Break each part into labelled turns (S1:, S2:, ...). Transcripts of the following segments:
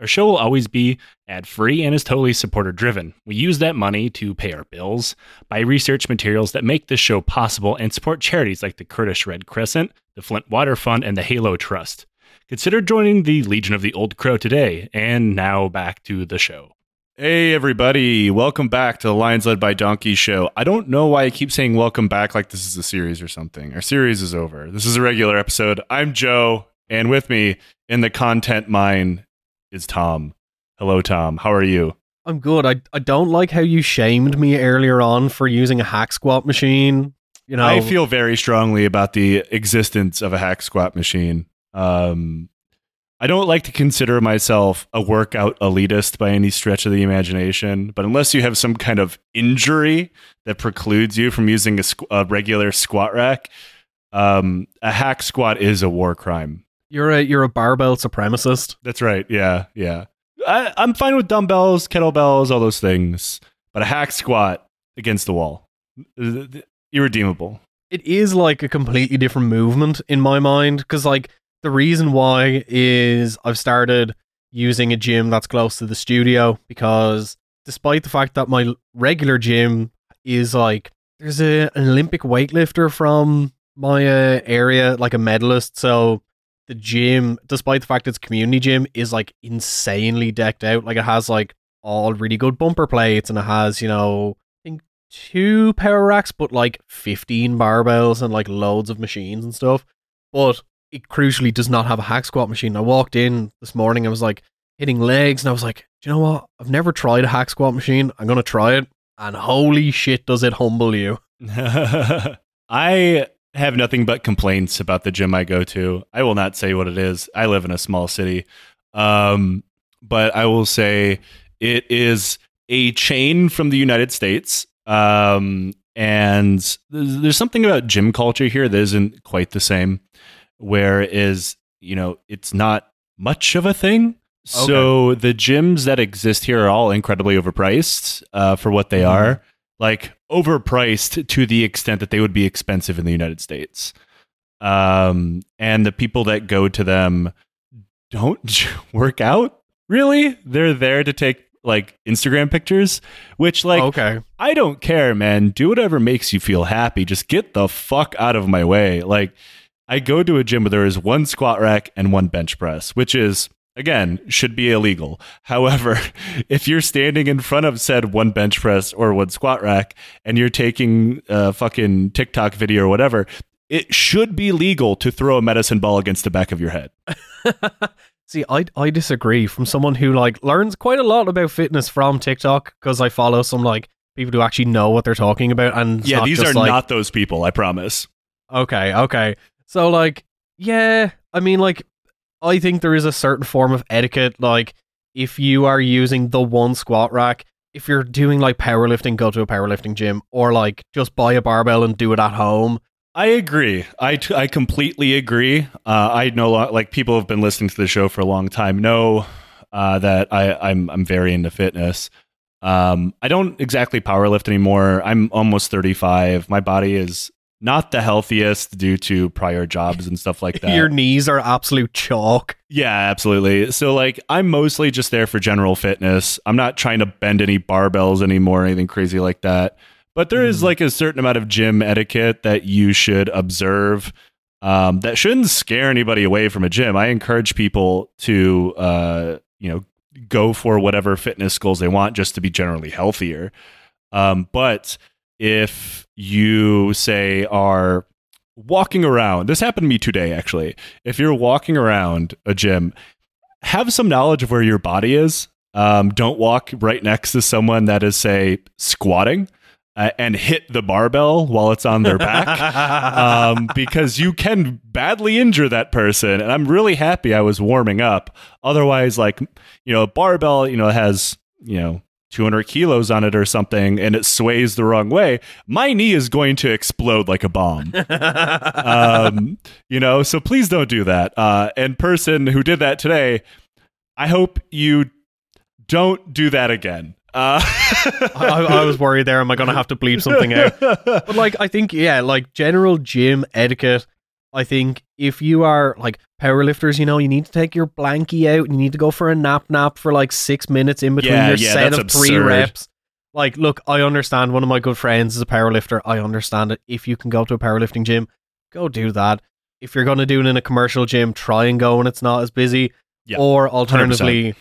S1: Our show will always be ad free and is totally supporter driven. We use that money to pay our bills, buy research materials that make this show possible, and support charities like the Kurdish Red Crescent, the Flint Water Fund, and the Halo Trust. Consider joining the Legion of the Old Crow today. And now back to the show.
S2: Hey, everybody. Welcome back to the Lions Led by Donkey show. I don't know why I keep saying welcome back like this is a series or something. Our series is over. This is a regular episode. I'm Joe, and with me in the content mine is Tom. Hello, Tom. How are you?
S3: I'm good. I, I don't like how you shamed me earlier on for using a hack squat machine. You know,
S2: I feel very strongly about the existence of a hack squat machine. Um, I don't like to consider myself a workout elitist by any stretch of the imagination, but unless you have some kind of injury that precludes you from using a, squ- a regular squat rack, um, a hack squat is a war crime.
S3: You're a you're a barbell supremacist.
S2: That's right. Yeah, yeah. I, I'm fine with dumbbells, kettlebells, all those things, but a hack squat against the wall, Uh, irredeemable.
S3: It is like a completely different movement in my mind because like the reason why is I've started using a gym that's close to the studio because despite the fact that my regular gym is like there's a, an Olympic weightlifter from my uh, area, like a medalist, so the gym, despite the fact it's community gym, is like insanely decked out. Like it has like all really good bumper plates and it has, you know, I think two power racks, but like 15 barbells and like loads of machines and stuff. But it crucially does not have a hack squat machine. I walked in this morning, I was like hitting legs and I was like, do you know what? I've never tried a hack squat machine. I'm going to try it. And holy shit, does it humble you.
S2: I have nothing but complaints about the gym I go to. I will not say what it is. I live in a small city. Um, but I will say it is a chain from the United States. Um, and there's, there's something about gym culture here that isn't quite the same, whereas, you know, it's not much of a thing. So the gyms that exist here are all incredibly overpriced uh, for what they
S3: Mhm.
S2: are. Like overpriced to the extent that they would be expensive in the United States. Um, and the people that go to them don't work out really. They're there to take like Instagram pictures, which like
S3: okay.
S2: I don't care, man. Do whatever makes you feel happy. Just get the fuck out of my way. Like, I go to a gym where there is one squat rack and one bench press, which is, again, should be illegal. However, if you're standing in front of said one bench press or one squat rack and you're taking a fucking TikTok video or whatever, it should be legal to throw a medicine ball against the back of your head.
S3: See, I I disagree. From someone who like learns quite a lot about fitness from TikTok because I follow some like people who actually know what they're talking about. And
S2: yeah, these
S3: just,
S2: are
S3: like,
S2: not those people, I promise.
S3: okay. Okay, so like, yeah, I mean, like, I think there is a certain form of etiquette. Like, if you are using the one squat rack, if you're doing like powerlifting, go to a powerlifting gym, or like just buy a barbell and do it at home.
S2: I agree. I, t- I completely agree. Uh, I know like people have been listening to the show for a long time know uh, that I, I'm I'm very into fitness. Um, I don't exactly powerlift anymore. I'm almost 35. My body is not the healthiest due to prior jobs and stuff like that.
S3: Your knees are absolute chalk.
S2: Yeah, absolutely. So like I'm mostly just there for general fitness. I'm not trying to bend any barbells anymore or anything crazy like that. But there is
S3: Mhm.
S2: like a certain amount of gym etiquette that you should observe. Um, that shouldn't scare anybody away from a gym. I encourage people to uh, you know, go for whatever fitness goals they want just to be generally healthier. Um, but if you say are walking around, this happened to me today actually. If you're walking around a gym, have some knowledge of where your body is. Um, don't walk right next to someone that is, say, squatting uh, and hit the barbell while it's on their back. um, because you can badly injure that person. And I'm really happy I was warming up. Otherwise, like, you know, a barbell, you know, has, you know, 200 kilos on it or something and it sways the wrong way, my knee is going to explode like a bomb. um, you know, so please don't do that. Uh, and person who did that today, I hope you don't do that again. Uh,
S3: I, I was worried there. Am I going to have to bleep something out? But like, I think yeah, like general gym etiquette. I think if you are like powerlifters, you know, you need to take your blankie out and you need to go for a nap nap for like six minutes in between
S2: Yeah,
S3: your
S2: yeah,
S3: set of three reps. Like, look, I understand. One of my good friends is a powerlifter. I understand it. If you can go to a powerlifting gym, go do that. If you're going to do it in a commercial gym, try and go when it's not as busy.
S2: Yeah,
S3: or alternatively,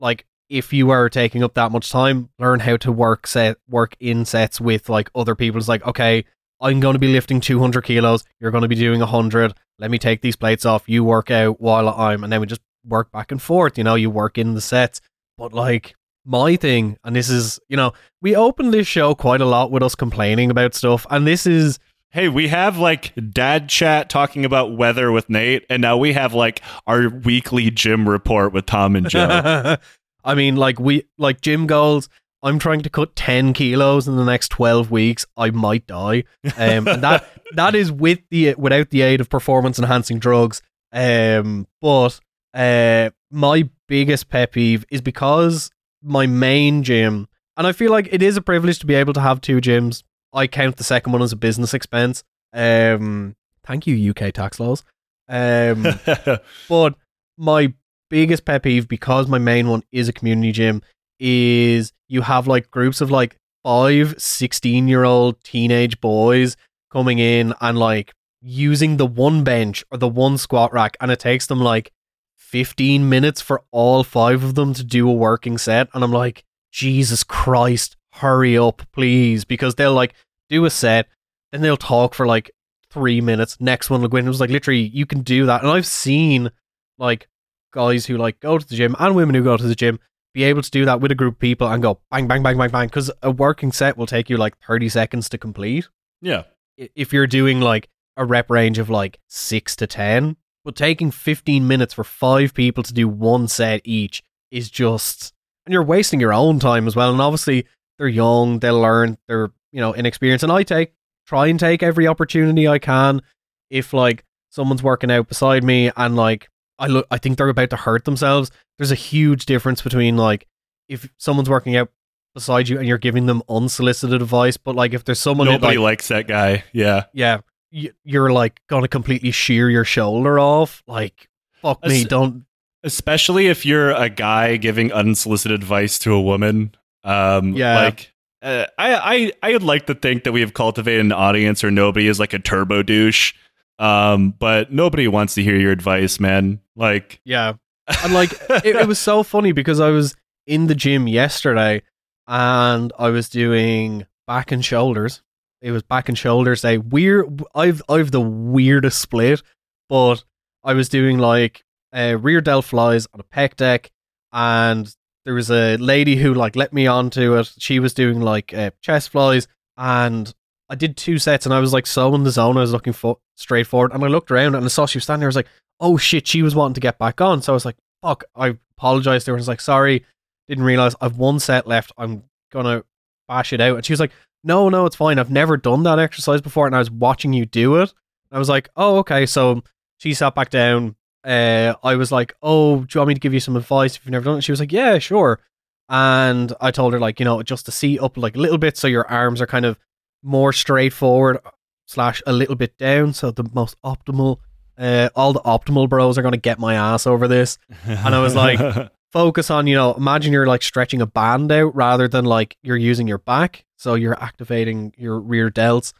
S3: like if you are taking up that much time, learn how to work set work in sets with like other people. It's like, okay, I'm going to be lifting 200 kilos. You're going to be doing 100. Let me take these plates off. You work out while I'm, and then we just work back and forth. You know, you work in the sets. But like my thing, and this is, you know, we open this show quite a lot with us complaining about stuff, and this is
S2: hey, we have like dad chat talking about weather with Nate, and now we have like our weekly gym report with Tom and Joe.
S3: I mean, like we like gym goals. I'm trying to cut 10 kilos in the next 12 weeks. I might die. Um, and that that is with the without the aid of performance enhancing drugs. Um, but uh, my biggest pet peeve is because my main gym, and I feel like it is a privilege to be able to have two gyms. I count the second one as a business expense. Um, thank you, UK tax laws. Um, but my biggest pet peeve, because my main one is a community gym, is you have like groups of like five 16 year old teenage boys coming in and like using the one bench or the one squat rack, and it takes them like 15 minutes for all five of them to do a working set. And I'm like, Jesus Christ, hurry up, please. Because they'll like do a set, then they'll talk for like three minutes. Next one will go in. It was like literally, you can do that. And I've seen like guys who like go to the gym and women who go to the gym be able to do that with a group of people and go bang, bang, bang, bang, bang. Because a working set will take you like 30 seconds to complete
S2: yeah.
S3: if you're doing like a rep range of like six to 10, but taking 15 minutes for five people to do one set each is just, and you're wasting your own time as well. And obviously, they're young, they'll learn, they're, you know, inexperienced. And I take, try and take every opportunity I can if like someone's working out beside me and like, I look, I think they're about to hurt themselves. There's a huge difference between like, if someone's working out beside you and you're giving them unsolicited advice, but like if there's someone who,
S2: Nobody
S3: like,
S2: likes that guy. Yeah.
S3: yeah, y- you're like gonna completely shear your shoulder off. Like, fuck me, don't.
S2: Especially if you're a guy giving unsolicited advice to a woman. Um,
S3: Yeah.
S2: Like, uh, I, I, I'd like to think that we have cultivated an audience where nobody is like a turbo douche. Um, but nobody wants to hear your advice, man. Like,
S3: Yeah, and like it, it was so funny because I was in the gym yesterday and I was doing back and shoulders. It was back and shoulders day. Weird. I've I've the weirdest split, but I was doing like uh, rear delt flies on a pec deck, and there was a lady who like let me onto it. She was doing like uh, chest flies, and I did two sets, and I was like so in the zone. I was looking for straight forward, and I looked around and I saw she was standing there. I was like, oh shit, she was wanting to get back on. So I was like, fuck. I apologized to her. I was like, sorry, didn't realize I've one set left. I'm gonna bash it out. And she was like, no, no, it's fine. I've never done that exercise before, and I was watching you do it. I was like, oh, okay. So she sat back down. Uh, I was like, oh, do you want me to give you some advice if you've never done it? She was like, yeah, sure. And I told her like, you know, just to seat up like a little bit so your arms are kind of more straightforward slash a little bit down. So the most optimal, uh, all the optimal bros are gonna get my ass over this. And I was like- focus on you know imagine you're like stretching a band out rather than like you're using your back so you're activating your rear delts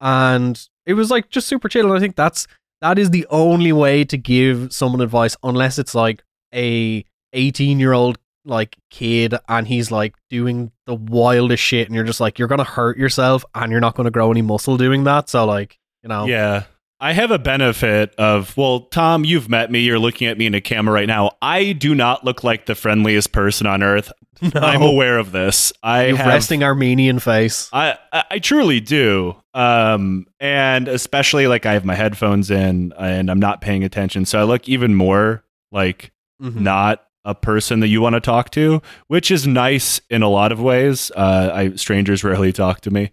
S3: and it was like just super chill and i think that's that is the only way to give someone advice unless it's like a 18 year old like kid and he's like doing the wildest shit and you're just like you're gonna hurt yourself and you're not gonna grow any muscle doing that so like you know
S2: Yeah. I have a benefit of, well, Tom, you've met me. You're looking at me in a camera right now. I do not look like the friendliest person on earth.
S3: no,
S2: I'm aware of this. I
S3: you
S2: have,
S3: resting armenian face
S2: I, I truly do. Um, and especially like I have my headphones in and I'm not paying attention. So I look even more like
S3: Mhm.
S2: not a person that you want to talk to, which is nice in a lot of ways. Uh, I strangers rarely talk to me,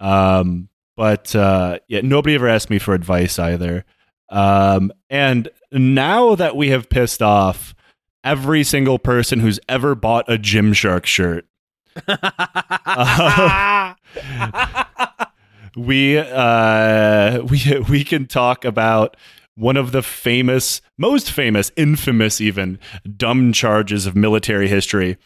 S2: um, but uh, yeah, nobody ever asked me for advice either. Um, and now that we have pissed off every single person who's ever bought a Gymshark shirt, uh, we uh, we we can talk about one of the famous, most famous, infamous even dumb charges of military history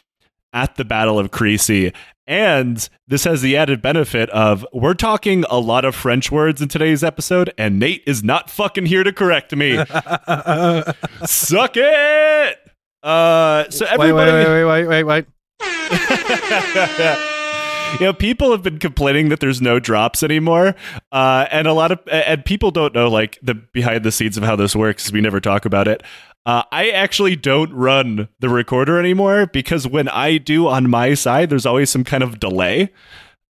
S2: at the Battle of Crécy. And this has the added benefit of we're talking a lot of French words in today's episode, and Nate is not fucking here to correct me. Suck it. Uh, so everybody,
S3: wait, wait, wait, wait, wait, wait.
S2: you know, people have been complaining that there's no drops anymore, uh, and a lot of and people don't know like the behind the scenes of how this works. We never talk about it. Uh, I actually don't run the recorder anymore because when I do on my side, there's always some kind of delay.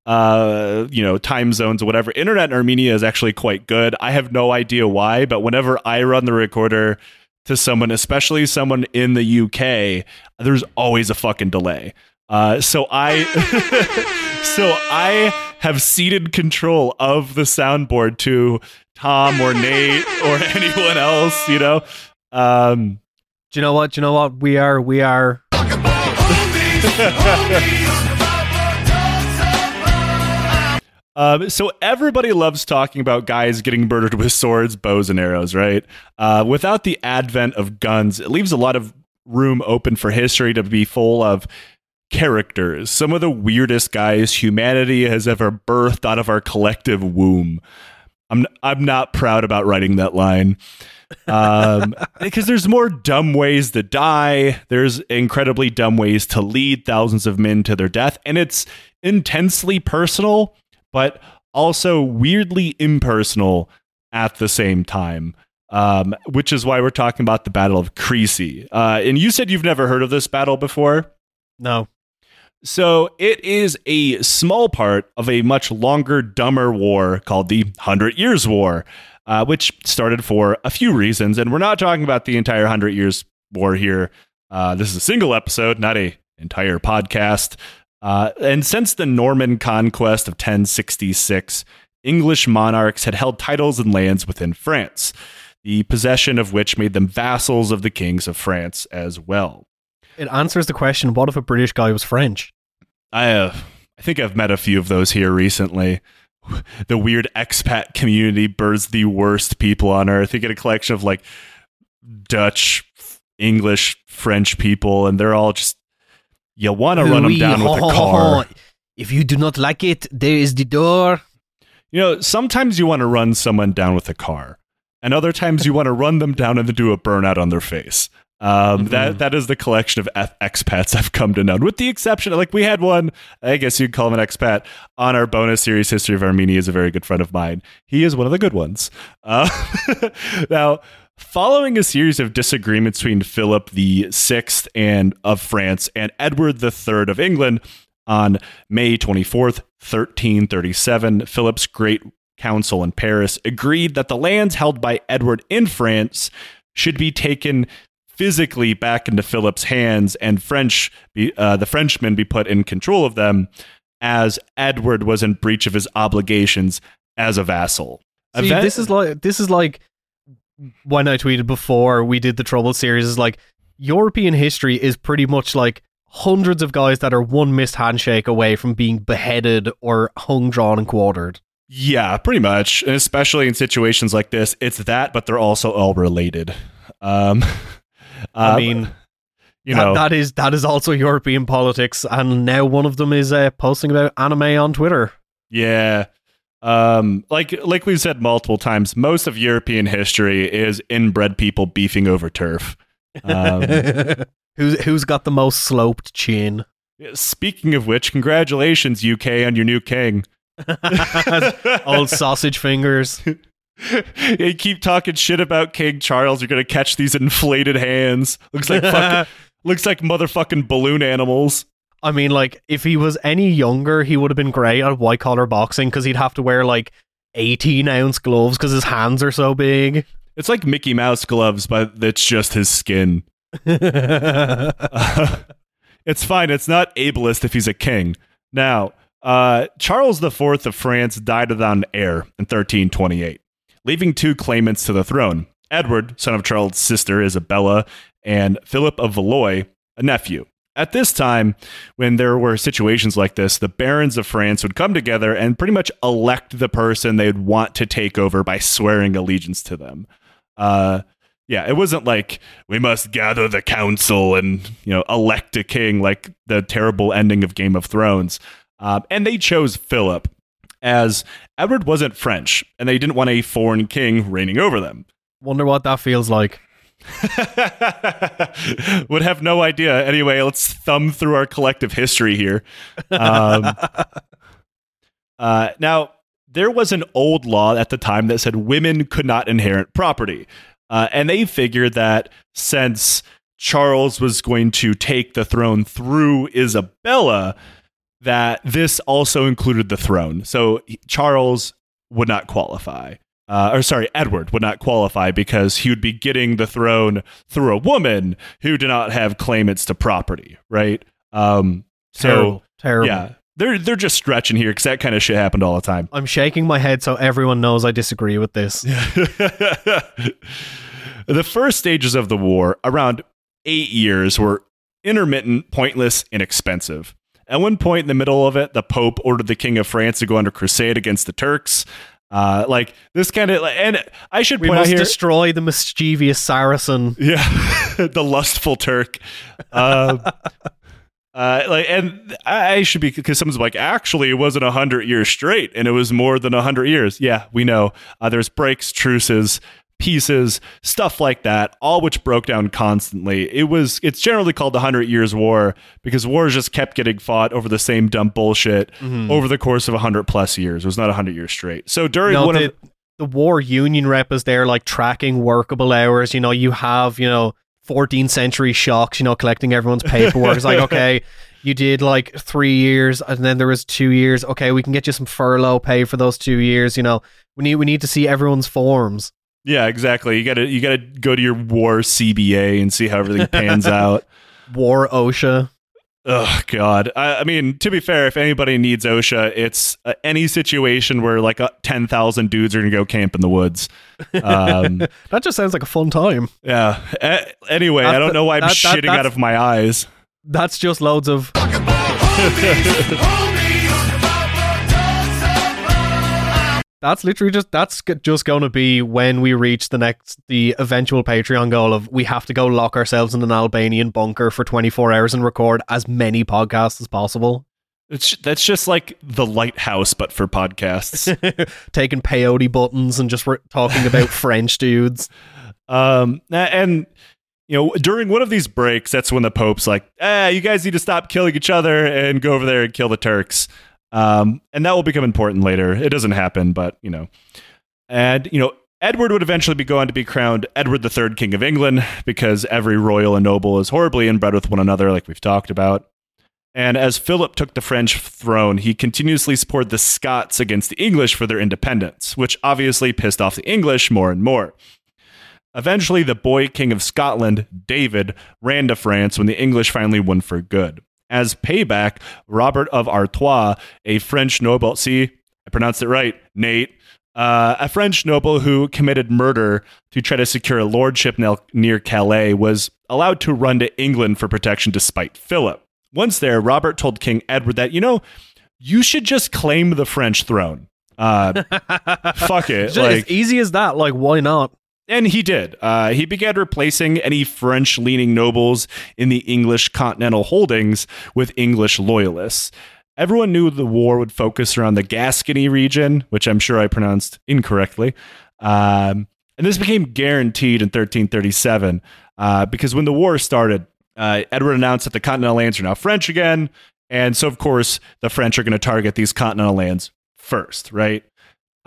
S2: Uh, you know, time zones or whatever. Internet in Armenia is actually quite good. I have no idea why, but whenever I run the recorder to someone, especially someone in the UK, there's always a fucking delay. Uh, so I, so I have ceded control of the soundboard to Tom or Nate or anyone else. You know, um,
S3: Do you know what? Do you know what? We are, we are.
S2: Um, so everybody loves talking about guys getting murdered with swords, bows, and arrows, right? Uh, without the advent of guns, it leaves a lot of room open for history to be full of characters, some of the weirdest guys humanity has ever birthed out of our collective womb. I'm I'm not proud about writing that line. um, because there's more dumb ways to die. There's incredibly dumb ways to lead thousands of men to their death, and it's intensely personal, but also weirdly impersonal at the same time. Um, which is why we're talking about the Battle of Crécy. Uh, and you said you've never heard of this battle before.
S3: No.
S2: So it is a small part of a much longer, dumber war called the Hundred Years' War, uh, which started for a few reasons. And we're not talking about the entire Hundred Years' War here. Uh, this is a single episode, not a entire podcast. Uh, and since the Norman conquest of 1066, English monarchs had held titles and lands within France, the possession of which made them vassals of the kings of France as well.
S3: It answers the question what if a British guy was French?
S2: I uh, I think I've met a few of those here recently. The weird expat community births the worst people on earth. You get a collection of like Dutch, English, French people, and they're all just you want to run them down with a car.
S3: If you do not like it, there is the door.
S2: You know, sometimes you want to run someone down with a car, and other times you want to run them down and do a burnout on their face. Um, mm-hmm. That that is the collection of F- expats I've come to know, with the exception like we had one, I guess you'd call him an expat on our bonus series. History of Armenia is a very good friend of mine. He is one of the good ones. Uh, now, following a series of disagreements between Philip the Sixth and of France and Edward the Third of England on May twenty fourth, thirteen thirty seven, Philip's Great Council in Paris agreed that the lands held by Edward in France should be taken physically back into Philip's hands and French be, uh, the Frenchmen be put in control of them as Edward was in breach of his obligations as a vassal.
S3: See, Event- this is like this is like when I tweeted before we did the Trouble series is like European history is pretty much like hundreds of guys that are one missed handshake away from being beheaded or hung, drawn, and quartered.
S2: Yeah, pretty much. And especially in situations like this, it's that, but they're also all related. Um,
S3: I um, mean, you that, know, that is that is also European politics, and now one of them is uh, posting about anime on Twitter.
S2: Yeah, um, like like we've said multiple times, most of European history is inbred people beefing over turf. Um,
S3: who's who's got the most sloped chin?
S2: Speaking of which, congratulations UK on your new king.
S3: Old sausage fingers.
S2: you keep talking shit about King Charles, you're gonna catch these inflated hands. Looks like fucking, looks like motherfucking balloon animals.
S3: I mean, like if he was any younger, he would have been great at white collar boxing because he'd have to wear like 18 ounce gloves because his hands are so big.
S2: It's like Mickey Mouse gloves, but it's just his skin. it's fine. It's not ableist if he's a king. Now, uh, Charles IV of France died without an heir in 1328, leaving two claimants to the throne Edward, son of Charles' sister Isabella, and Philip of Valois, a nephew. At this time, when there were situations like this, the barons of France would come together and pretty much elect the person they'd want to take over by swearing allegiance to them. Uh, yeah, it wasn't like we must gather the council and you know elect a king like the terrible ending of Game of Thrones. Um, and they chose Philip as Edward wasn't French, and they didn't want a foreign king reigning over them.
S3: Wonder what that feels like.
S2: Would have no idea. Anyway, let's thumb through our collective history here. Um, uh, now, there was an old law at the time that said women could not inherit property. Uh, and they figured that since Charles was going to take the throne through Isabella, that this also included the throne. So Charles would not qualify. Uh, or sorry, Edward would not qualify because he would be getting the throne through a woman who did not have claimants to property, right? Um, so
S3: Terrible. Terrible.
S2: yeah, they're they're just stretching here because that kind of shit happened all the time.
S3: I'm shaking my head so everyone knows I disagree with this.
S2: the first stages of the war, around eight years, were intermittent, pointless, and expensive. At one point in the middle of it, the Pope ordered the King of France to go under crusade against the Turks. Uh, like this kind of, and I should
S3: We
S2: point out here,
S3: destroy the mischievous Saracen.
S2: yeah, the lustful Turk. Um, uh, like, and I should be because someone's like, actually, it wasn't a hundred years straight, and it was more than a hundred years. Yeah, we know. Uh, there's breaks, truces, pieces, stuff like that, all which broke down constantly. It was. It's generally called the Hundred Years' War because wars just kept getting fought over the same dumb bullshit mm-hmm. over the course of a hundred plus years. It was not a hundred years straight. So during
S3: No,
S2: one
S3: the,
S2: of
S3: the war union rep is there, like tracking workable hours. You know, you have, you know, 14th century shocks, you know, collecting everyone's paperwork. it's like, okay, you did like three years and then there was two years. Okay, we can get you some furlough pay for those two years. You know, we need, we need to see everyone's forms.
S2: Yeah, exactly. You gotta you gotta go to your war CBA and see how everything pans out.
S3: War OSHA.
S2: Oh God! I, I mean, to be fair, if anybody needs OSHA, it's uh, any situation where like uh, ten thousand dudes are gonna go camp in the woods. Um,
S3: That just sounds like a fun time.
S2: yeah. A- anyway, I don't know why I'm
S3: that- that-
S2: shitting out of my eyes.
S3: That's just loads of. That's literally just that's just going to be when we reach the next the eventual Patreon goal of we have to go lock ourselves in an Albanian bunker for 24 hours and record as many podcasts as possible.
S2: It's that's just like the lighthouse, but for podcasts.
S3: Taking peyote buttons and just re- talking about French dudes.
S2: Um, and you know, during one of these breaks, that's when the Pope's like, "Ah, you guys need to stop killing each other and go over there and kill the Turks." Um, and that will become important later. It doesn't happen, but you know, and you know, Edward would eventually be going to be crowned Edward III, King of England, because every royal and noble is horribly inbred with one another, like we've talked about. And as Philip took the French throne, he continuously supported the Scots against the English for their independence, which obviously pissed off the English more and more. Eventually, the boy king of Scotland, David, ran to France when the English finally won for good. As payback, Robert of Artois, a French noble, see, I pronounced it right, Nate, uh, a French noble who committed murder to try to secure a lordship near Calais, was allowed to run to England for protection despite Philip. Once there, Robert told King Edward that, you know, you should just claim the French throne. Uh, fuck it.
S3: Just
S2: Like,
S3: as easy as that. Like, why not?
S2: And he did. Uh, he began replacing any French leaning nobles in the English continental holdings with English loyalists. Everyone knew the war would focus around the Gascony region, which I'm sure I pronounced incorrectly. Um, and this became guaranteed in 1337 uh, because when the war started, uh, Edward announced that the continental lands are now French again. And so, of course, the French are going to target these continental lands first, right?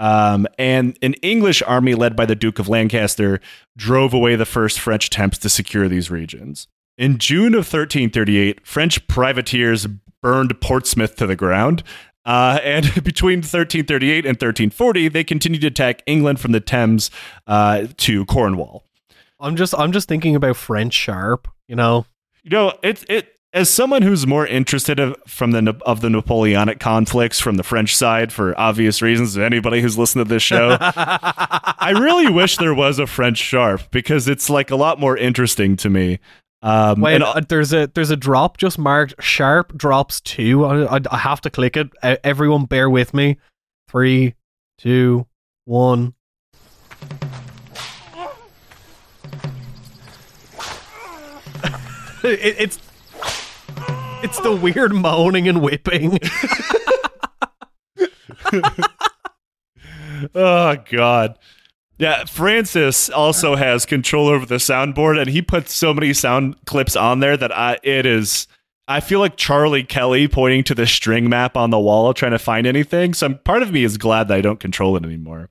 S2: Um, and an English army led by the Duke of Lancaster drove away the first French attempts to secure these regions. In June of 1338, French privateers burned Portsmouth to the ground. Uh, and between 1338 and 1340, they continued to attack England from the Thames uh, to Cornwall.
S3: I'm just I'm just thinking about French Sharpe, you know.
S2: You know, it's it as someone who's more interested of, from the of the Napoleonic conflicts from the French side for obvious reasons. Anybody who's listened to this show, I really wish there was a French Sharpe because it's like a lot more interesting to me. Um,
S3: Wait,
S2: and-
S3: uh, there's a there's a drop just marked Sharpe drops two. I, I, I have to click it. E- Everyone, bear with me. Three, two, one. it, it's it's the weird moaning and whipping.
S2: oh God. Yeah, Francis also has control over the soundboard, and he puts so many sound clips on there that I it is. I feel like Charlie Kelly pointing to the string map on the wall trying to find anything. So part of me is glad that I don't control it anymore.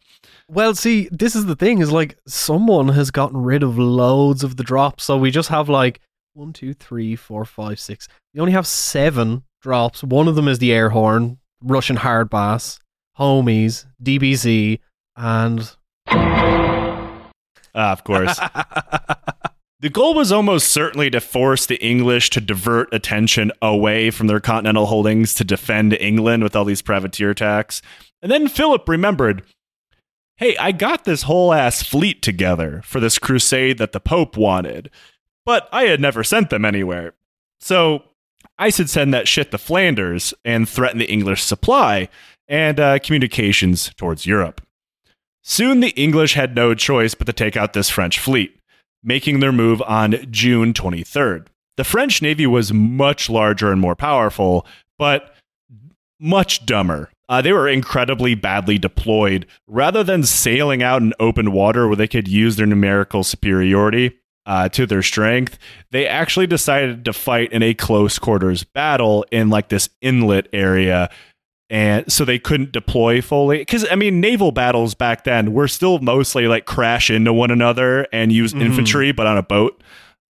S3: Well, see, this is the thing: is like someone has gotten rid of loads of the drops, so we just have like one, two, three, four, five, six. We only have seven drops. One of them is the air horn, Russian hard bass, homies, DBZ, and
S2: Ah, of course. The goal was almost certainly to force the English to divert attention away from their continental holdings to defend England with all these privateer attacks. And then Philip remembered hey, I got this whole ass fleet together for this crusade that the Pope wanted, but I had never sent them anywhere. So I should send that shit to Flanders and threaten the English supply and uh, communications towards Europe. Soon the English had no choice but to take out this French fleet making their move on June 23rd. The French Navy was much larger and more powerful, but much dumber. Uh, they were incredibly badly deployed. Rather than sailing out in open water where they could use their numerical superiority uh, to their strength, they actually decided to fight in a close quarters battle in like this inlet area. And so they couldn't deploy fully. Because i mean naval battles back then were still mostly like crash into one another and use
S3: Mhm.
S2: infantry but on a boat.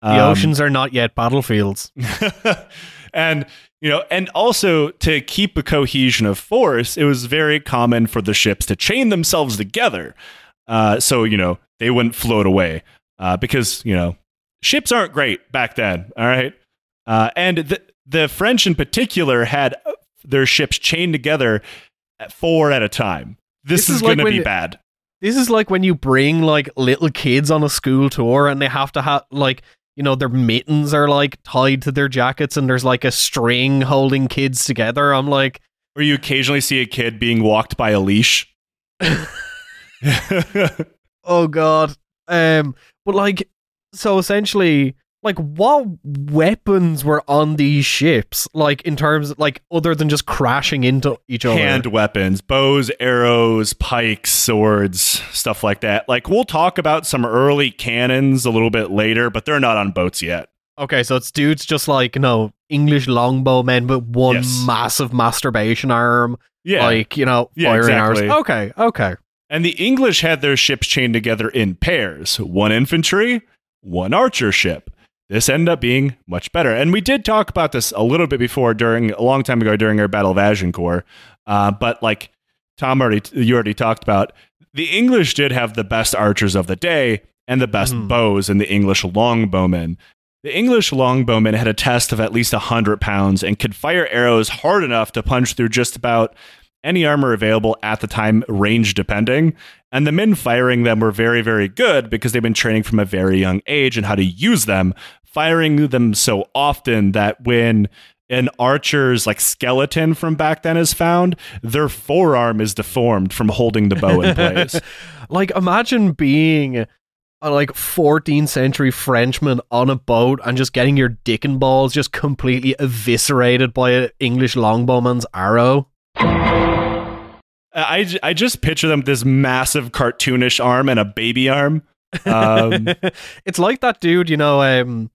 S3: The
S2: Um,
S3: oceans are not yet battlefields.
S2: and you know and also to keep a cohesion of force it was very common for the ships to chain themselves together. Uh, so you know they wouldn't float away uh, because you know ships aren't great back then all right uh, and the, the french in particular had their ships chained together at four at a time this,
S3: This
S2: is,
S3: is like
S2: going to be bad
S3: This is like when you bring like little kids on a school tour and they have to have like you know their mittens are like tied to their jackets and there's like a string holding kids together. I'm like,
S2: or you occasionally see a kid being walked by a leash
S3: oh god. Um, but like, so essentially, like, what weapons were on these ships? Like in terms, like other than just crashing into each other.
S2: hand weapons, bows, arrows, pikes, swords, stuff like that. Like we'll talk about some early cannons a little bit later, but they're not on boats yet.
S3: Okay, so it's dudes just like you know English longbowmen, with one
S2: Yes.
S3: massive masturbation arm.
S2: Yeah.
S3: like you know
S2: Yeah,
S3: firing
S2: exactly.
S3: arrows. Okay, okay.
S2: And the English had their ships chained together in pairs, one infantry, one archer ship. This ended up being much better. And we did talk about this a little bit before during a long time ago during our Battle of Agincourt. Uh, but like Tom already you already talked about, the English did have the best archers of the day and the best
S3: Mhm.
S2: bows in the English longbowmen. The English longbowmen had a test of at least 100 pounds and could fire arrows hard enough to punch through just about any armor available at the time, range depending. And the men firing them were very, very good because they've been training from a very young age and how to use them, firing them so often that when an archer's like skeleton from back then is found, their forearm is deformed from holding the bow in place.
S3: Like imagine being a like 14th century Frenchman on a boat and just getting your dick and balls just completely eviscerated by an English longbowman's arrow.
S2: I, j- I just picture them with this massive cartoonish arm and a baby arm. Um,
S3: it's like that dude, you know, um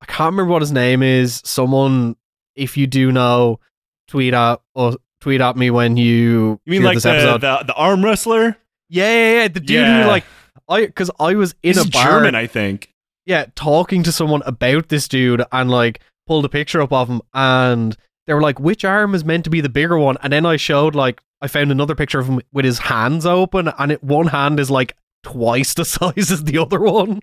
S3: I can't remember what his name is. Someone if you do know, tweet at or tweet at me when you
S2: you mean like the, the, the arm wrestler?
S3: Yeah, yeah, yeah. The dude
S2: Yeah.
S3: who like I because I was in
S2: He's
S3: a bar,
S2: German, I think.
S3: yeah, talking to someone about this dude and like pulled a picture up of him and they were like, which arm is meant to be the bigger one? And then I showed like I found another picture of him with his hands open and it one hand is like twice the size as the other one.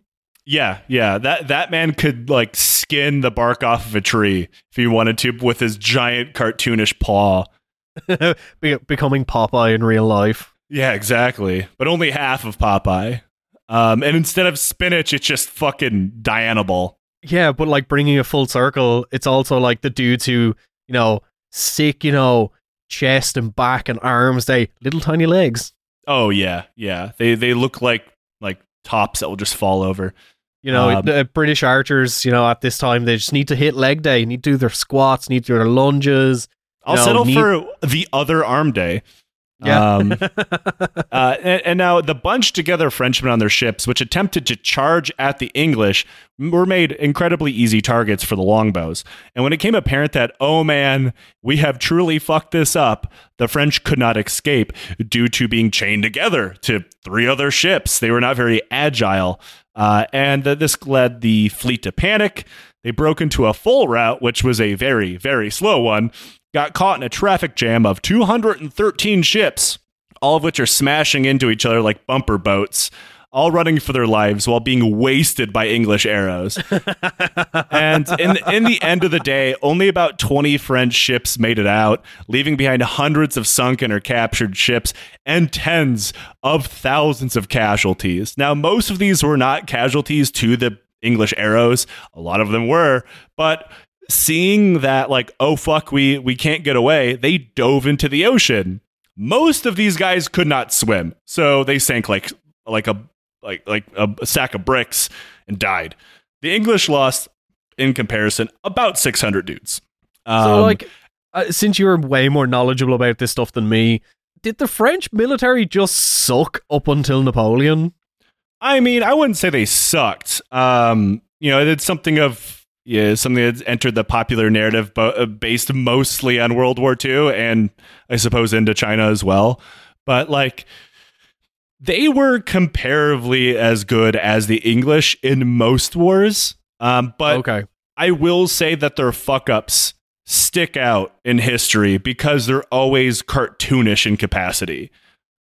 S2: Yeah, yeah. That that man could like skin the bark off of a tree if he wanted to with his giant cartoonish paw.
S3: Be- becoming Popeye in real life.
S2: Yeah, exactly. But only half of Popeye. Um, and instead of spinach, it's just fucking Dianabol.
S3: Yeah, but like bringing a full circle, it's also like the dudes who, you know, sick, you know, chest and back and arms, they little tiny legs.
S2: Oh yeah, yeah. They they look like like tops that will just fall over.
S3: You know,
S2: Um,
S3: the British archers, you know, at this time, they just need to hit leg day, need to do their squats, need to do their lunges.
S2: I'll
S3: No,
S2: settle
S3: need-
S2: for the other arm day.
S3: Yeah.
S2: Um, uh, and, and now the bunched together Frenchmen on their ships, which attempted to charge at the English, were made incredibly easy targets for the longbows. And when it became apparent that, oh man, we have truly fucked this up, the French could not escape due to being chained together to three other ships. They were not very agile. Uh, and th- this led the fleet to panic. They broke into a full route, which was a very, very slow one, got caught in a traffic jam of 213 ships, all of which are smashing into each other like bumper boats, all running for their lives while being wasted by English arrows. and in in the end of the day, only about 20 French ships made it out, leaving behind hundreds of sunken or captured ships and tens of thousands of casualties. Now, most of these were not casualties to the English arrows. A lot of them were, but seeing that like oh fuck we we can't get away, they dove into the ocean. Most of these guys could not swim, so they sank like like a like like a, sack of bricks and died. The English lost in comparison about 600 dudes.
S3: so,
S2: Um,
S3: like, uh, since you're way more knowledgeable about this stuff than me, did the French military just suck up until Napoleon?
S2: I mean, I wouldn't say they sucked. Um, you know, it's something of yeah, something that's entered the popular narrative, but uh, based mostly on World War II and I suppose Indochina as well. But like, they were comparably as good as the English in most wars. Um, but
S3: okay.
S2: I will say that their fuck ups stick out in history because they're always cartoonish in capacity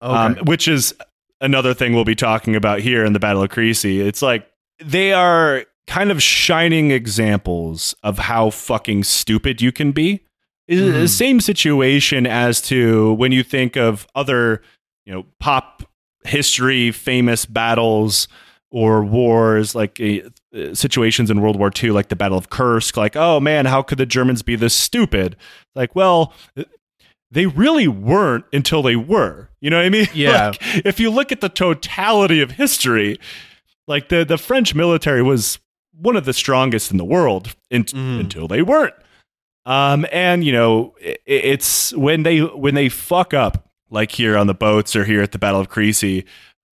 S3: Okay.
S2: um, which is another thing we'll be talking about here in the Battle of Crécy. It's like they are kind of shining examples of how fucking stupid you can be. It's the
S3: Mhm.
S2: same situation as to when you think of other, you know, pop history famous battles or wars like uh, situations in World War II like the Battle of Kursk like oh man how could the Germans be this stupid like well they really weren't until they were. You know what I mean?
S3: Yeah.
S2: Like, if you look at the totality of history, like the the French military was one of the strongest in the world in,
S3: Mhm.
S2: until they weren't. Um, and you know, i it's when they when they fuck up, like here on the boats or here at the Battle of Crécy,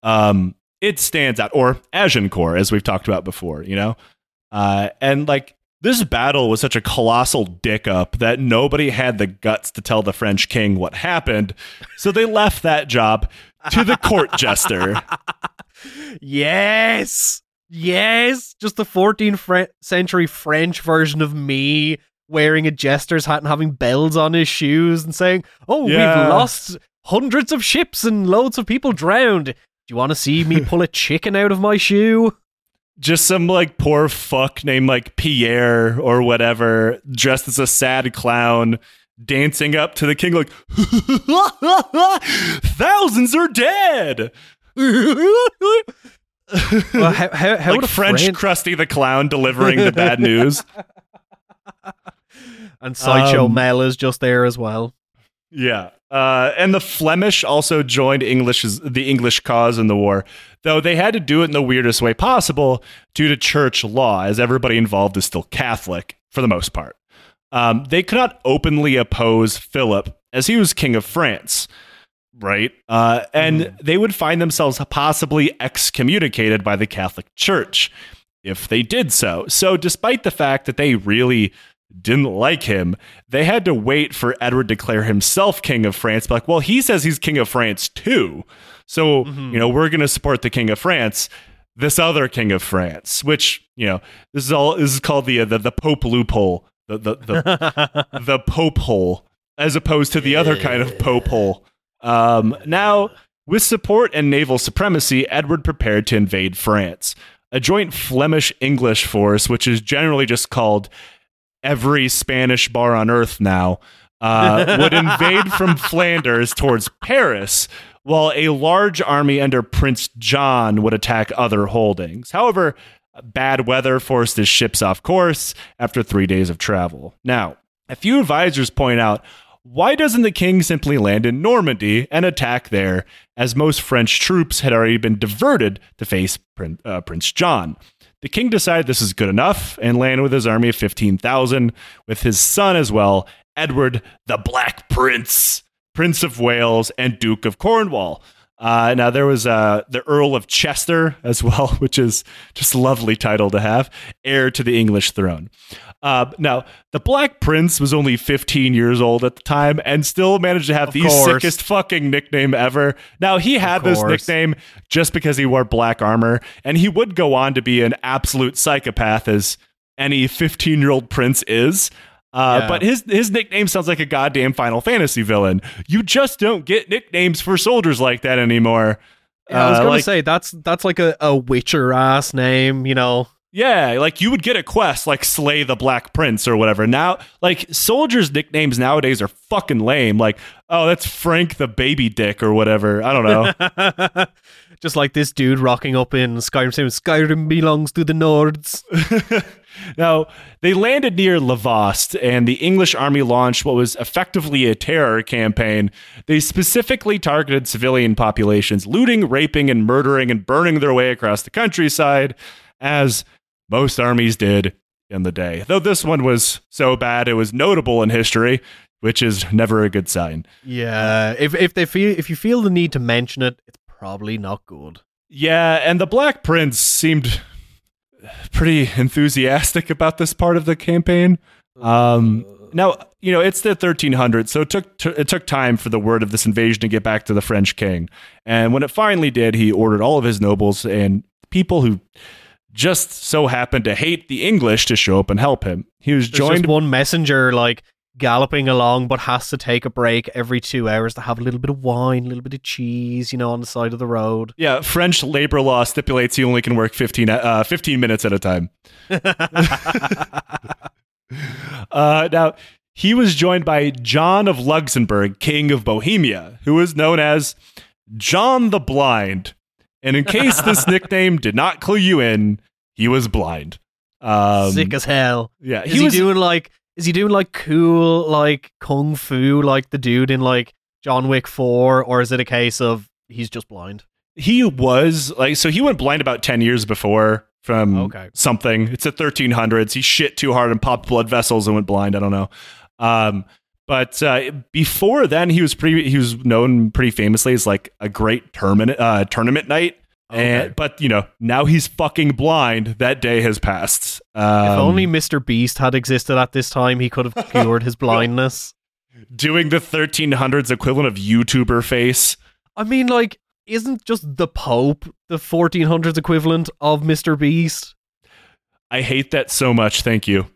S2: um, it stands out. Or Agincourt, as we've talked about before. You know, uh, and like this battle was such a colossal dick up that nobody had the guts to tell the French king what happened. So they left that job to the court jester.
S3: yes. Yes. Just the 14th Fre- century French version of me wearing a jester's hat and having bells on his shoes and saying, Oh,
S2: Yeah.
S3: we've lost hundreds of ships and loads of people drowned. Do you want to see me pull a chicken out of my shoe?
S2: Just some like poor fuck named like Pierre or whatever, dressed as a sad clown, dancing up to the king like thousands are dead.
S3: Well, how, how, how
S2: like
S3: would
S2: French
S3: Fren-
S2: Krusty the Clown delivering the bad news.
S3: and Sideshow
S2: Um,
S3: Mel is just there as well.
S2: Yeah. Uh, and the Flemish also joined English's the English cause in the war, though they had to do it in the weirdest way possible due to church law, as everybody involved is still Catholic for the most part. Um, they could not openly oppose Philip as he was king of France, right? Uh, and they would find themselves possibly excommunicated by the Catholic Church if they did so. So, despite the fact that they really didn't like him, they had to wait for Edward to declare himself king of France. But like, well, he says he's king of France too. So,
S3: Mhm.
S2: you know, we're going to support the king of France, this other king of France, which, you know, this is all, this is called the, uh, the, the Pope loophole, the, the, the, the Pope hole, as opposed to the other kind of Pope hole. Um, now, with support and naval supremacy, Edward prepared to invade France. a joint Flemish English force, which is generally just called every Spanish bar on earth now, uh, would invade from Flanders towards Paris, while a large army under Prince John would attack other holdings. However, bad weather forced his ships off course after three days of travel. Now, a few advisors point out why doesn't the king simply land in Normandy and attack there, as most French troops had already been diverted to face Prin- uh, Prince John? The king decided this is good enough and landed with his army of 15,000, with his son as well, Edward the Black Prince, Prince of Wales and Duke of Cornwall. Uh, now there was uh, the Earl of Chester as well, which is just a lovely title to have, heir to the English throne. Uh, now the Black Prince was only 15 years old at the time and still managed to have
S3: Of
S2: the
S3: course.
S2: sickest fucking nickname ever. Now he had this nickname just because he wore black armor, and he would go on to be an absolute psychopath as any 15 year old prince is. Uh,
S3: Yeah.
S2: But his his nickname sounds like a goddamn Final Fantasy villain. You just don't get nicknames for soldiers like that anymore.
S3: Yeah, I was
S2: Uh,
S3: gonna
S2: like-
S3: say that's that's like a, a Witcher ass name, you know.
S2: Yeah, like you would get a quest like Slay the Black Prince or whatever. Now, like soldiers' nicknames nowadays are fucking lame. Like, oh, that's Frank the Baby Dick or whatever. I don't know.
S3: Just like this dude rocking up in Skyrim saying Skyrim belongs to the Nords.
S2: now, they landed near Lavost, and the English army launched what was effectively a terror campaign. They specifically targeted civilian populations, looting, raping, and murdering and burning their way across the countryside, as most armies did in the day. Though this one was so bad it was notable in history, which is never a good sign.
S3: Yeah, if if they feel if you feel the need to mention it, it's probably not good.
S2: Yeah, and the Black Prince seemed pretty enthusiastic about this part of the campaign. Um, now, you know, it's the 1300s, so it took t- it took time for the word of this invasion to get back to the French king. And when it finally did, he ordered all of his nobles and people who just so happened to hate the English to show up and help him. He was
S3: There's
S2: joined
S3: just one messenger like galloping along, but has to take a break every two hours to have a little bit of wine, a little bit of cheese, you know, on the side of the road.
S2: Yeah, French labor law stipulates he only can work 15, uh, 15 minutes at a time. Uh, now, he was joined by John of Luxembourg, King of Bohemia, who was known as John the Blind. And in case this nickname did not clue you in, he was blind. Um,
S3: Sick as hell.
S2: yeah,
S3: Is
S2: he
S3: he,
S2: was.
S3: doing like? Is he doing like cool like kung fu like the dude in like John Wick Four, or is it a case of he's just blind?
S2: he was like so. He went blind about ten years before from
S3: Okay.
S2: something. It's the 1300s. He shit too hard and popped blood vessels and went blind. I don't know. Um, but uh, before then, he was pretty. He was known pretty famously as like a great tournament uh, tournament knight.
S3: Okay.
S2: And but you know now he's fucking blind. That day has passed. Um,
S3: if only Mr. Beast had existed at this time, he could have cured his blindness.
S2: doing the 1300s equivalent of YouTuber face.
S3: I mean, like, isn't just the Pope the 1400s equivalent of Mr. Beast?
S2: I hate that so much. Thank you.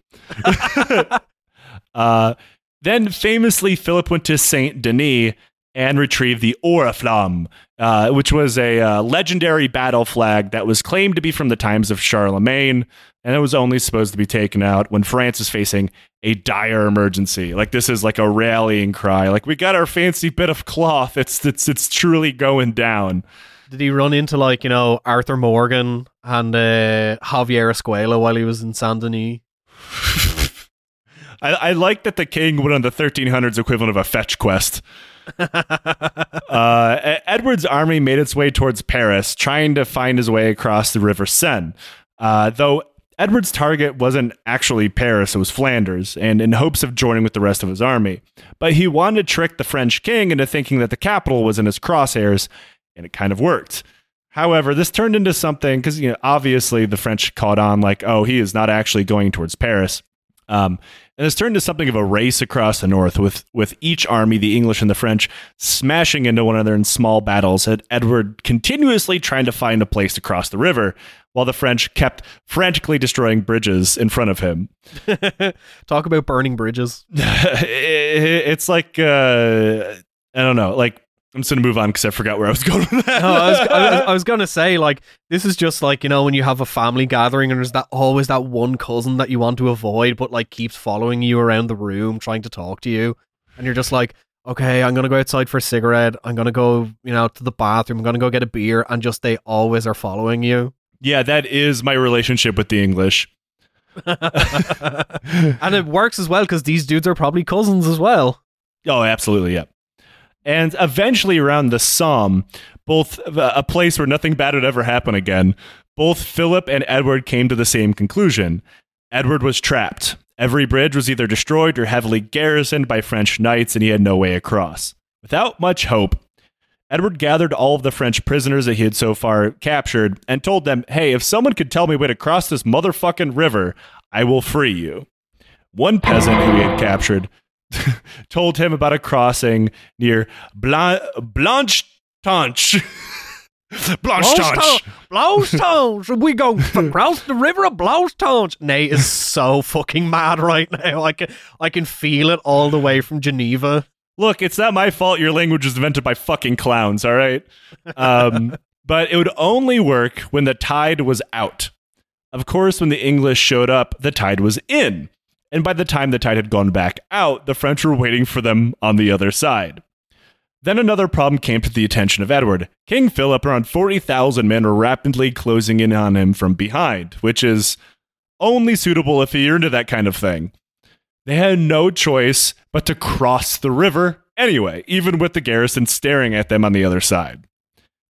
S2: uh, then famously, Philip went to Saint Denis and retrieve the Oriflamme, uh, which was a uh, legendary battle flag that was claimed to be from the times of Charlemagne, and it was only supposed to be taken out when France is facing a dire emergency. Like this is like a rallying cry. Like we got our fancy bit of cloth. It's it's it's truly going down.
S3: Did he run into, like, you know, Arthur Morgan and uh, Javier Escuela while he was in Saint Denis?
S2: I, I like that the king went on the 1300s equivalent of a fetch quest. Uh, Edward's army made its way towards Paris, trying to find his way across the River Seine. Uh, though Edward's target wasn't actually Paris, it was Flanders, and in hopes of joining with the rest of his army. But he wanted to trick the French king into thinking that the capital was in his crosshairs, and it kind of worked. However, this turned into something because you know obviously the French caught on like, oh, he is not actually going towards Paris. Um, and it's turned into something of a race across the north, with with each army, the English and the French, smashing into one another in small battles. And Edward continuously trying to find a place to cross the river, while the French kept frantically destroying bridges in front of him.
S3: Talk about burning bridges.
S2: it's like uh, I don't know, like I'm just gonna move on because I forgot where I was going with that.
S3: No, I was, I, was, I was gonna say like this is just like you know when you have a family gathering and there's that always that one cousin that you want to avoid but like keeps following you around the room trying to talk to you and you're just like okay I'm gonna go outside for a cigarette I'm gonna go you know to the bathroom I'm gonna go get a beer and just they always are following you
S2: yeah, that is my relationship with the English.
S3: and it works as well because these dudes are probably cousins as well.
S2: Oh, absolutely, yeah. And eventually, around the Somme, both uh, a place where nothing bad would ever happen again, both Philip and Edward came to the same conclusion. Edward was trapped. Every bridge was either destroyed or heavily garrisoned by French knights, and he had no way across. Without much hope, Edward gathered all of the French prisoners that he had so far captured and told them, hey, if someone could tell me way to cross this motherfucking river, I will free you. One peasant who he had captured told him about a crossing near Blan- Blanche Tanche. Blanche Tanche.
S3: Blanche Tanche. We go across the river of Blanche Tanche. Nate is so fucking mad right now. I can, I can feel it all the way from Geneva.
S2: Look, it's not my fault your language was invented by fucking clowns, all right? Um, but it would only work when the tide was out. Of course, when the English showed up, the tide was in. And by the time the tide had gone back out, the French were waiting for them on the other side. Then another problem came to the attention of Edward. King Philip, around 40,000 men, were rapidly closing in on him from behind, which is only suitable if you're into that kind of thing. They had no choice but to cross the river anyway, even with the garrison staring at them on the other side.